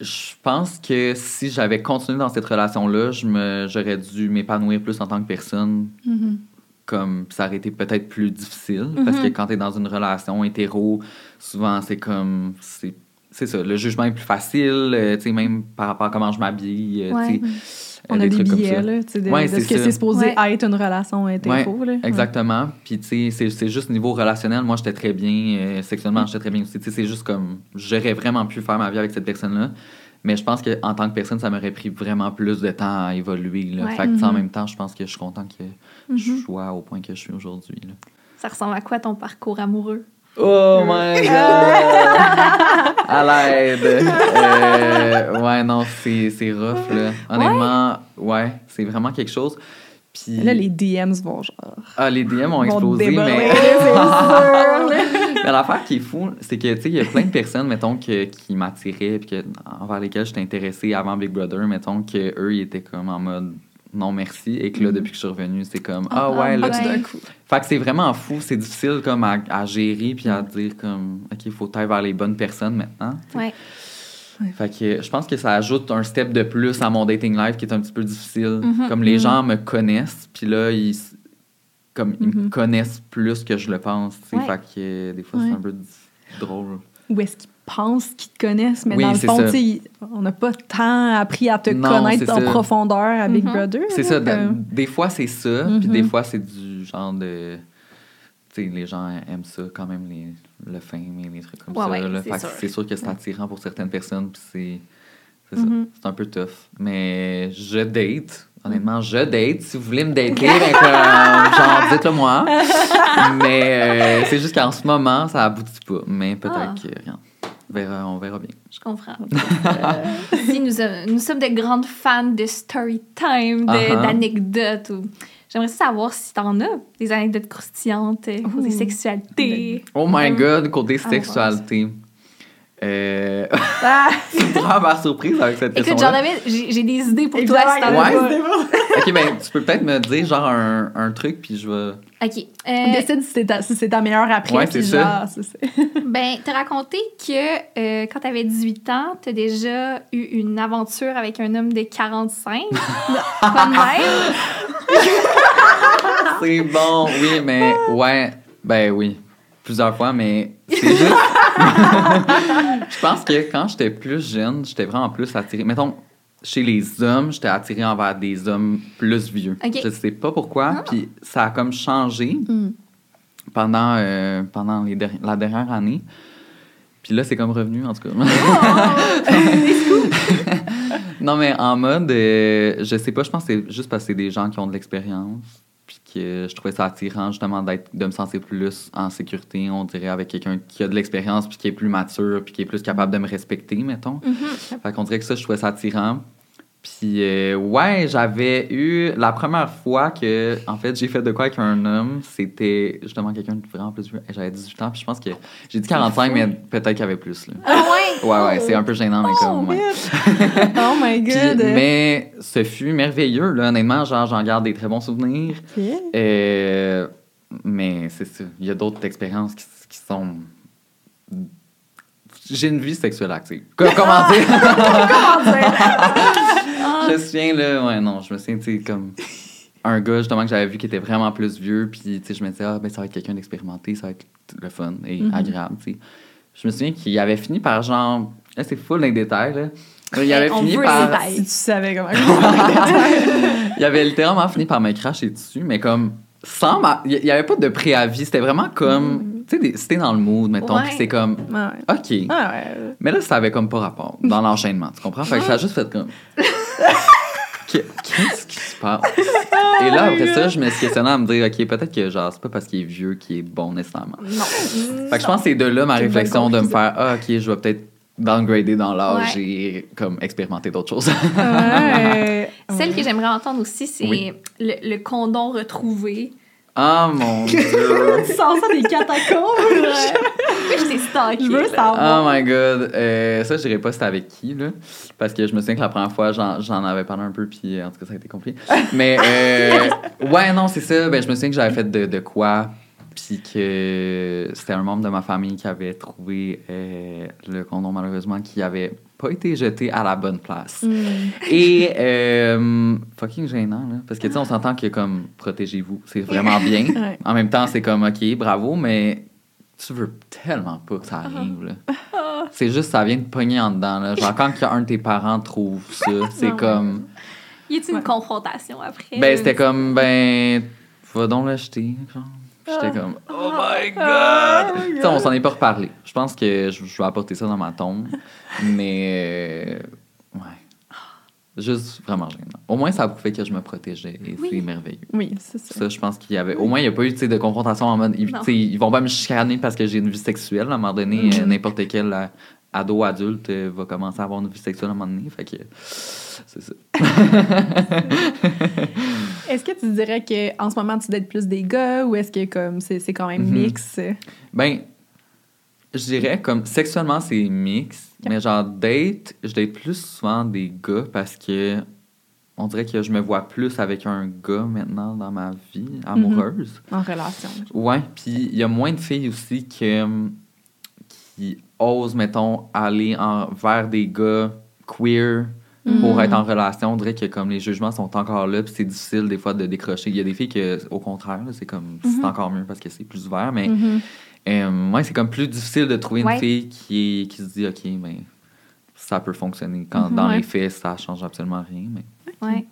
Speaker 5: je pense que si j'avais continué dans cette relation-là, je me, j'aurais dû m'épanouir plus en tant que personne.
Speaker 2: Mhm.
Speaker 5: Comme ça aurait été peut-être plus difficile parce que quand tu es dans une relation hétéro, souvent c'est comme c'est ça, le jugement est plus facile, euh, tu sais même par rapport à comment je m'habille, euh,
Speaker 6: Ouais.
Speaker 5: tu sais,
Speaker 2: On a des
Speaker 5: trucs comme
Speaker 2: billets,
Speaker 5: ça.
Speaker 2: là, tu sais, de,
Speaker 5: Ouais,
Speaker 2: ce que c'est supposé
Speaker 6: Ouais.
Speaker 2: être une relation hétéro. là.
Speaker 5: Exactement. Puis, tu sais, c'est- juste niveau relationnel. Moi, j'étais très bien. euh, sexuellement, j'étais très bien aussi. Tu sais, c'est juste comme. J'aurais vraiment pu faire ma vie avec cette personne-là. Mais je pense qu'en tant que personne, ça m'aurait pris vraiment plus de temps à évoluer. Là.
Speaker 6: Ouais.
Speaker 5: Fait que, tu sais, en
Speaker 2: Mhm.
Speaker 5: même temps, je pense que je suis content que je sois au point que je suis aujourd'hui.
Speaker 6: Ça ressemble à quoi ton parcours amoureux?
Speaker 5: Oh my god! à l'aide! Euh, ouais, non, c'est c'est rough, là. Honnêtement, ouais, c'est vraiment quelque chose. Puis.
Speaker 2: Là, les DMs vont genre.
Speaker 5: Ah, les DM ont explosé, mais. Mais l'affaire qui est fou, c'est que, tu sais, il y a plein de personnes, mettons, que- qui m'attiraient, puis que, envers lesquelles j'étais intéressée avant Big Brother, mettons, que eux ils étaient comme en mode non merci, et que là, depuis que je suis revenue, c'est comme ah ouais, là.
Speaker 6: ah,
Speaker 2: Tout d'un coup.
Speaker 5: Fait que c'est vraiment fou, c'est difficile comme à, à gérer, puis à dire comme, OK, il faut aller vers les bonnes personnes maintenant.
Speaker 6: Ouais.
Speaker 5: Fait que je pense que ça ajoute un step de plus à mon dating life qui est un petit peu difficile.
Speaker 6: Mhm,
Speaker 5: Comme les gens me connaissent, puis là, ils, s- comme, ils me
Speaker 2: Mhm.
Speaker 5: connaissent plus que je le pense. tu sais.
Speaker 6: Ouais.
Speaker 5: Fait que des fois,
Speaker 2: Ouais.
Speaker 5: c'est un peu drôle.
Speaker 2: Ou est-ce qu'ils pensent qu'ils te connaissent, mais
Speaker 5: Oui,
Speaker 2: dans le fond, on n'a pas tant appris à te
Speaker 5: Non,
Speaker 2: connaître en
Speaker 5: ça.
Speaker 2: profondeur à Big
Speaker 6: Mhm.
Speaker 2: Brother.
Speaker 5: C'est ça.
Speaker 2: comme-
Speaker 5: Des fois, c'est ça, puis
Speaker 2: Mhm.
Speaker 5: des fois, c'est du genre de. Tu sais, les gens aiment ça quand même, les, le fame et les trucs comme
Speaker 6: Ouais,
Speaker 5: ça.
Speaker 6: ouais, c'est sûr.
Speaker 5: que c'est attirant pour certaines personnes, puis c'est. C'est ça.
Speaker 2: Mhm.
Speaker 5: C'est un peu tough. Mais je date. Honnêtement, je date. Si vous voulez me dater, ben, comme, genre, dites-le moi. Mais euh, c'est juste qu'en ce moment, ça aboutit pas. Mais peut-être
Speaker 6: Ah.
Speaker 5: que, verra, on verra bien.
Speaker 6: Je comprends. si nous, euh, nous sommes de grandes fans de story time,
Speaker 5: Uh-huh.
Speaker 6: d'anecdotes. ou... J'aimerais savoir si t'en as des anecdotes croustillantes, euh,
Speaker 2: Ouh.
Speaker 6: des sexualités.
Speaker 5: Oh my god, côté
Speaker 6: Ah,
Speaker 5: sexualité. Euh,
Speaker 2: Ah,
Speaker 5: tu me prends par surprise avec cette
Speaker 6: Écoute, j'en
Speaker 5: question-là.
Speaker 6: avais, j'ai des idées pour
Speaker 2: évidemment,
Speaker 6: toi si
Speaker 5: Ouais? Ok, ben, tu peux peut-être me dire genre un, un truc, puis je vais.
Speaker 6: OK. Euh,
Speaker 2: décide si c'est ta, si ta meilleure après.
Speaker 5: Ouais, c'est ça.
Speaker 2: genre,
Speaker 6: ben, t'as raconté que euh, quand t'avais 18 ans, t'as déjà eu une aventure avec un homme de 45. Pas de même?
Speaker 5: C'est bon, oui, mais ouais, ben oui, plusieurs fois, mais c'est juste. Je pense que quand j'étais plus jeune, j'étais vraiment plus attirée. Mettons, chez les hommes, j'étais attirée envers des hommes plus vieux.
Speaker 6: Ok.
Speaker 5: Je sais pas pourquoi, puis ça a comme changé
Speaker 2: Mm.
Speaker 5: pendant, euh, pendant les derni- la dernière année. Puis là, c'est comme revenu, en tout cas. Non, mais en mode, euh, je sais pas, je pense que c'est juste parce que c'est des gens qui ont de l'expérience. Que je trouvais ça attirant, justement, d'être, de me sentir plus en sécurité, on dirait, avec quelqu'un qui a de l'expérience, puis qui est plus mature, puis qui est plus capable de me respecter, mettons. Fait qu'on dirait que ça, je trouvais ça attirant. Puis, euh, ouais, j'avais eu la première fois que, en fait, j'ai fait de quoi avec un homme, c'était justement quelqu'un de vraiment plus vieux. J'avais 18 ans, puis je pense que j'ai dit 45, mais peut-être qu'il y avait plus, là.
Speaker 6: Ah ouais?
Speaker 5: Ouais, ouais, c'est un peu gênant, mais comme, ouais.
Speaker 2: oh my
Speaker 5: Puis,
Speaker 2: god!
Speaker 5: mais ce fut merveilleux, là, honnêtement, genre, j'en garde des très bons souvenirs. Euh, mais c'est ça, il y a d'autres expériences qui, qui sont... J'ai une vie sexuelle active. Co- Comment dire? je me souviens, là, ouais, non, je me souviens, tu sais, comme un gars, justement, que j'avais vu qui était vraiment plus vieux, puis, tu sais, je me disais, ah, ben, ça va être quelqu'un d'expérimenté, ça va être le fun et
Speaker 2: Mhm.
Speaker 5: agréable, tu sais. Je me souviens qu'il avait fini par, genre, là, c'est full dans les détails, là. Il avait
Speaker 6: On
Speaker 5: fini par...
Speaker 6: détails.
Speaker 2: Si tu savais comment.
Speaker 5: il avait littéralement fini par me cracher dessus, mais comme sans ma... Il n'y avait pas de préavis, c'était vraiment comme... Tu sais, des- c'était dans le mood, mettons,
Speaker 6: Ouais.
Speaker 5: puis c'est comme...
Speaker 2: ouais.
Speaker 5: OK.
Speaker 2: Ah ouais.
Speaker 5: Mais là, ça avait comme pas rapport dans l'enchaînement, tu comprends? Fait que ça a juste fait comme... Qu'est- Qu'est-ce qui se passe? Et là, après ça, je me suis questionné à me dire, OK, peut-être que genre, c'est pas parce qu'il est vieux qu'il est bon nécessairement.
Speaker 6: Non.
Speaker 5: Fait que je pense que c'est de là ma réflexion de me faire, ah, OK, je vais peut-être downgrader dans l'âge
Speaker 6: Ouais.
Speaker 5: et comme expérimenter d'autres choses.
Speaker 2: Ouais.
Speaker 6: Celle que j'aimerais entendre aussi, c'est
Speaker 5: Oui.
Speaker 6: le, le condom retrouvé.
Speaker 5: Ah, mon Dieu!
Speaker 2: Tu sens ça des catacombes?
Speaker 6: Je
Speaker 2: veux savoir.
Speaker 5: Oh my god. Euh, ça, je dirais pas c'était avec qui, là. Parce que je me souviens que la première fois, j'en, j'en avais parlé un peu, puis euh, en tout cas, ça a été compliqué. Mais, euh, ouais, non, c'est ça. Ben, je me souviens que j'avais fait de, de quoi, puis que c'était un membre de ma famille qui avait trouvé euh, le condom, malheureusement, qui avait pas été jeté à la bonne place. Et, euh, fucking gênant, là. Parce que, tu sais, on s'entend que, comme, protégez-vous, c'est vraiment bien.
Speaker 2: Ouais.
Speaker 5: En même temps, c'est comme, OK, bravo, mais tu veux tellement pas que ça arrive, là. C'est juste, ça vient de pogner en dedans, là. Genre, quand qu'un de tes parents trouve ça, c'est comme...
Speaker 6: Y a-t-il une confrontation après?
Speaker 5: Ben, c'était comme, ben, va donc l'acheter, J'étais comme, oh my god! Sais, on s'en est pas reparlé. Je pense que je, je vais apporter ça dans ma tombe. Mais, euh. Juste vraiment gênant. Au moins, ça a prouvé que je me protégeais et
Speaker 6: Oui.
Speaker 5: c'est merveilleux.
Speaker 2: Oui, c'est ça.
Speaker 5: Ça, je pense qu'il y avait. Au moins, il n'y a pas eu de confrontation en mode. Ils, ils vont pas me chicaner parce que j'ai une vie sexuelle. À un moment donné,
Speaker 2: Mhm.
Speaker 5: euh, n'importe quel euh, ado adulte euh, va commencer à avoir une vie sexuelle à un moment donné. Fait que. C'est ça.
Speaker 2: Est-ce que tu dirais qu'en ce moment, tu dates plus des gars ou est-ce que comme c'est quand même
Speaker 5: Mhm.
Speaker 2: mix?
Speaker 5: Ben, je dirais comme sexuellement, c'est mix. Mais genre, date, je date plus souvent des gars parce que. On dirait que je me vois plus avec un gars maintenant dans ma vie amoureuse.
Speaker 2: En relation.
Speaker 5: Ouais, puis il y a moins de filles aussi que, qui osent, mettons, aller en, vers des gars queer pour
Speaker 2: Mhm.
Speaker 5: être en relation. On dirait que comme les jugements sont encore là, puis c'est difficile des fois de décrocher. Il y a des filles que, au contraire, c'est comme c'est encore mieux parce que c'est plus ouvert, mais
Speaker 2: Mhm.
Speaker 5: Euh, ouais, c'est comme plus difficile de trouver
Speaker 6: Ouais.
Speaker 5: une fille qui, qui se dit, OK, mais ça peut fonctionner. Quand
Speaker 2: Mhm,
Speaker 5: dans
Speaker 2: ouais.
Speaker 5: les faits, ça change absolument rien. Mais...
Speaker 6: Ouais.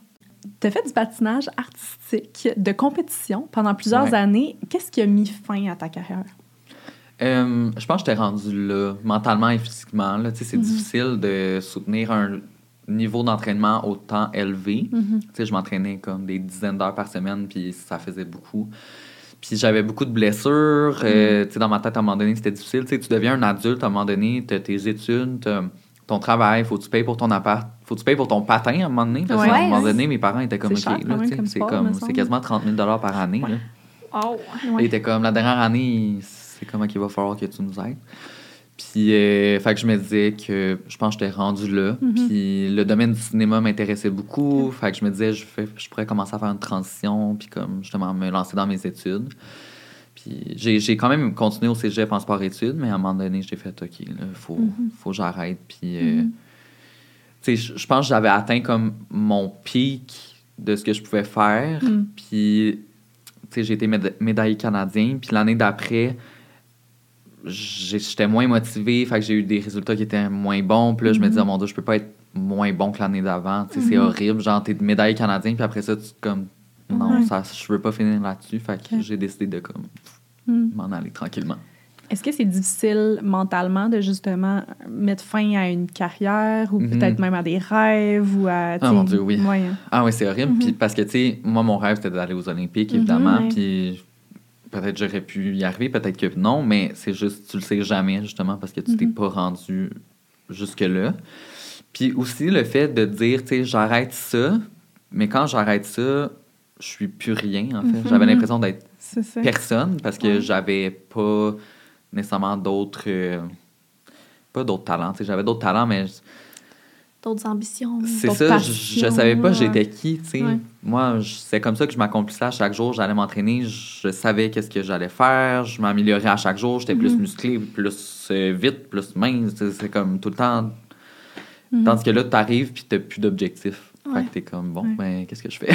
Speaker 2: Tu as fait du patinage artistique de compétition pendant plusieurs
Speaker 5: Ouais.
Speaker 2: années. Qu'est-ce qui a mis fin à ta carrière?
Speaker 5: Euh, je pense que j'étais rendu là, mentalement et physiquement. Là. Tu sais, C'est
Speaker 2: Mhm.
Speaker 5: difficile de soutenir un niveau d'entraînement autant élevé. Tu sais, je m'entraînais comme des dizaines d'heures par semaine, puis ça faisait beaucoup. Puis j'avais beaucoup de blessures. euh, tu sais, dans ma tête, à un moment donné, c'était difficile. Tu sais, tu deviens un adulte, à un moment donné, tu as tes études, t'as ton travail, faut que tu payes pour ton appart, faut que tu payes pour ton patin à un moment donné. Parce
Speaker 2: Ouais.
Speaker 5: qu'à un moment
Speaker 6: Ouais.
Speaker 5: donné, mes parents étaient comme,
Speaker 2: C'est
Speaker 5: OK, là, c'est comme,
Speaker 2: me
Speaker 5: c'est quasiment 30 000 par année. là.
Speaker 6: Oh.
Speaker 5: Il était comme la dernière année, c'est comme qu'il va falloir que tu nous aides. Puis, euh, fait que je me disais que je pense que j'étais rendu là.
Speaker 2: Mhm.
Speaker 5: Puis, le domaine du cinéma m'intéressait beaucoup. Fait que je me disais, je, fais, je pourrais commencer à faire une transition, puis comme justement me lancer dans mes études. Puis, j'ai quand même continué au cégep en sport-études, mais à un moment donné, j'ai fait, OK, là, faut,
Speaker 2: Mhm.
Speaker 5: faut que j'arrête. Puis, euh, tu sais, je pense que j'avais atteint comme mon pic de ce que je pouvais faire.
Speaker 2: Mhm.
Speaker 5: Puis, tu sais, j'ai été méda- médaillé canadien. Puis l'année d'après, j'étais moins motivé. Fait que j'ai eu des résultats qui étaient moins bons. Puis là, je me disais, oh mon Dieu, je peux pas être moins bon que l'année d'avant. Tu sais, c'est
Speaker 2: Mhm.
Speaker 5: horrible. Genre, t'es médaillé canadien. Puis après ça, tu comme, non,
Speaker 2: Ouais.
Speaker 5: ça, je veux pas finir là-dessus. Fait que j'ai décidé de comme
Speaker 2: Mhm.
Speaker 5: m'en aller tranquillement.
Speaker 2: Est-ce que c'est difficile mentalement de justement mettre fin à une carrière ou
Speaker 5: Mhm.
Speaker 2: peut-être même à des rêves ou à. sais,
Speaker 5: mon Dieu, oui.
Speaker 2: ouais.
Speaker 5: Ah oui, c'est horrible. Puis parce que, tu sais, moi, mon rêve, c'était d'aller aux Olympiques, évidemment. Puis peut-être j'aurais pu y arriver, peut-être que non, mais c'est juste, tu le sais jamais, justement, parce que tu t'es
Speaker 2: Mhm.
Speaker 5: pas rendu jusque-là. Puis aussi, le fait de dire, tu sais, j'arrête ça, mais quand j'arrête ça, je suis plus rien, en fait.
Speaker 2: Mhm.
Speaker 5: J'avais l'impression d'être personne parce que
Speaker 2: Ouais.
Speaker 5: j'avais pas nécessairement d'autres. euh, pas d'autres talents, tu sais, j'avais d'autres talents, mais
Speaker 6: D'autres ambitions.
Speaker 5: c'est ça, je, je
Speaker 2: passion,
Speaker 5: savais pas
Speaker 2: ouais.
Speaker 5: j'étais qui, tu sais.
Speaker 2: Ouais.
Speaker 5: Moi, c'est comme ça que je m'accomplissais à chaque jour. J'allais m'entraîner, je savais qu'est-ce que j'allais faire, je m'améliorais à chaque jour, j'étais plus
Speaker 2: Mhm.
Speaker 5: musclé, plus euh, vite, plus mince. C'est comme tout le temps.
Speaker 2: Mhm.
Speaker 5: Tandis que là, t'arrives puis t'as plus d'objectif. Fait
Speaker 2: Ouais.
Speaker 5: que t'es comme, bon,
Speaker 2: Ouais.
Speaker 5: ben, qu'est-ce que je fais?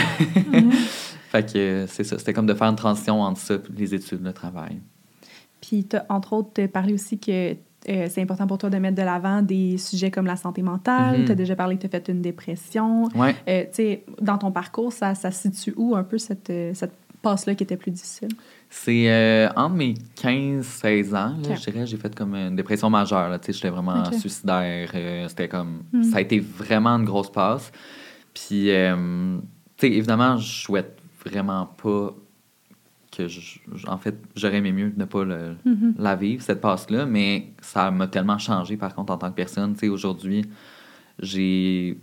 Speaker 2: Mhm.
Speaker 5: fait que euh, c'est ça. C'était comme de faire une transition entre ça, les études, le travail.
Speaker 2: Puis, tu entre autres parlé aussi que euh, c'est important pour toi de mettre de l'avant des sujets comme la santé mentale.
Speaker 5: Mhm.
Speaker 2: Tu as déjà parlé que tu as fait une dépression.
Speaker 5: Ouais.
Speaker 2: Euh, dans ton parcours, ça, ça se situe où un peu cette, euh, cette passe-là qui était plus difficile?
Speaker 5: C'est euh, entre mes 15-16 ans, là, je dirais, j'ai fait comme une dépression majeure. J'étais vraiment suicidaire. euh, C'était comme.
Speaker 2: Hmm.
Speaker 5: Ça a été vraiment une grosse passe. Puis, tu sais, évidemment, je souhaite vraiment pas que. Je, je- en fait, j'aurais aimé mieux ne pas le,
Speaker 2: Mhm.
Speaker 5: la vivre, cette passe-là, mais ça m'a tellement changé, par contre, en tant que personne. Tu sais, aujourd'hui, j'ai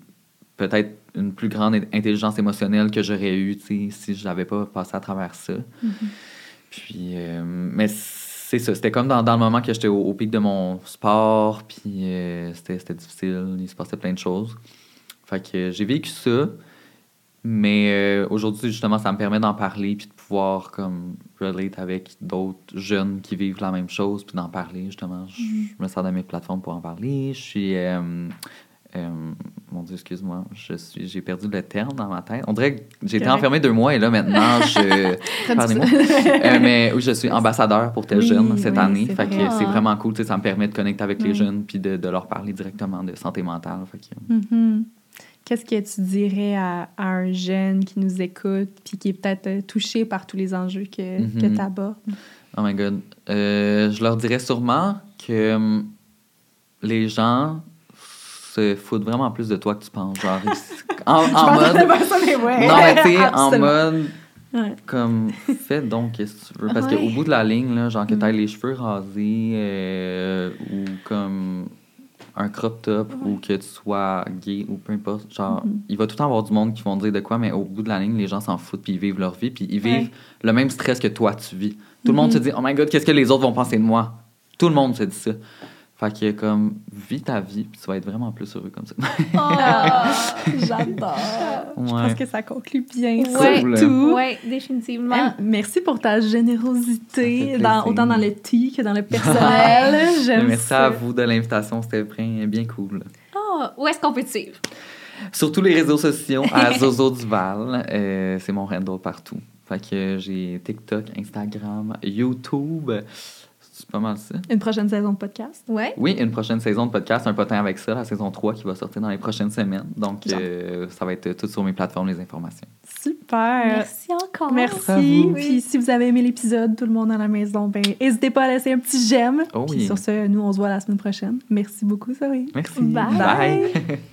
Speaker 5: peut-être une plus grande intelligence émotionnelle que j'aurais eue, tu sais, si je n'avais pas passé à travers ça.
Speaker 2: Mhm.
Speaker 5: Puis, euh, mais c'est ça, c'était comme dans, dans le moment que j'étais au, au pic de mon sport, puis euh, c'était c'était difficile, il se passait plein de choses. Fait que j'ai vécu ça, mais euh, aujourd'hui, justement, ça me permet d'en parler, puis de pouvoir comme relate avec d'autres jeunes qui vivent la même chose, puis d'en parler, justement. Je, je me sers de mes plateformes pour en parler. Je suis... euh, euh, mon Dieu, excuse-moi, je suis, j'ai perdu le terme dans ma tête. On dirait que
Speaker 2: Correct.
Speaker 5: enfermé deux mois et là maintenant je, Pardonnez-moi. Euh, mais oui, je suis ambassadeur pour tel
Speaker 2: Oui,
Speaker 5: jeune cette
Speaker 2: oui,
Speaker 5: année. Fait que c'est vraiment cool. Ça me permet de connecter avec les jeunes puis de, de leur parler directement de santé mentale. Fait que,
Speaker 2: Mhm. Qu'est-ce que tu dirais à, à un jeune qui nous écoute puis qui est peut-être euh, touché par tous les enjeux que,
Speaker 5: Mhm.
Speaker 2: que tu abordes?
Speaker 5: oh my God. Euh, je leur dirais sûrement que hum, les gens se foutent vraiment plus de toi que tu penses. Genre, en, en mode.
Speaker 2: ouais.
Speaker 5: Non, mais tu sais, en mode.
Speaker 2: Ouais.
Speaker 5: Comme, fais donc qu'est-ce que tu veux. Parce
Speaker 6: Ouais.
Speaker 5: qu'au bout de la ligne, là, genre que
Speaker 2: Mm.
Speaker 5: t'aies les cheveux rasés euh, ou comme un crop top ou que tu sois gay ou peu importe, genre,
Speaker 2: Mhm.
Speaker 5: il va tout le temps avoir du monde qui vont dire de quoi, mais au bout de la ligne, les gens s'en foutent puis ils vivent leur vie puis ils
Speaker 2: Ouais.
Speaker 5: vivent le même stress que toi tu vis. Tout le monde se dit, oh my god, qu'est-ce que les autres vont penser de moi? Tout le monde se dit ça. Fait que comme, vis ta vie puis tu vas être vraiment plus heureux comme ça.
Speaker 2: Ah, J'adore. Je pense que ça conclut bien
Speaker 6: Ouais.
Speaker 5: Cool.
Speaker 2: surtout.
Speaker 6: Oui, définitivement.
Speaker 2: Merci pour ta générosité, dans, autant dans le tea que dans le personnel. J'aime
Speaker 5: Merci
Speaker 2: ça.
Speaker 5: à vous de l'invitation, c'était bien, bien cool.
Speaker 6: Ah, où est-ce qu'on peut te suivre?
Speaker 5: Sur tous les réseaux sociaux, à Zozo Duval. Euh, c'est mon handle partout. Fait que j'ai TikTok, Instagram, YouTube. C'est pas mal ça.
Speaker 2: Une prochaine saison de podcast?
Speaker 6: Ouais.
Speaker 5: Oui, une prochaine saison de podcast, un potin avec ça, la saison 3 qui va sortir dans les prochaines semaines. Donc, euh, ça va être tout sur mes plateformes, les informations.
Speaker 2: Super.
Speaker 6: Merci encore.
Speaker 2: Merci. Puis si vous avez aimé l'épisode, tout le monde à la maison, ben n'hésitez pas à laisser un petit j'aime.
Speaker 5: Oh
Speaker 2: Puis
Speaker 5: oui.
Speaker 2: sur ce, nous on se voit la semaine prochaine. Merci beaucoup, Zoé.
Speaker 5: Merci.
Speaker 6: Bye.
Speaker 5: Bye.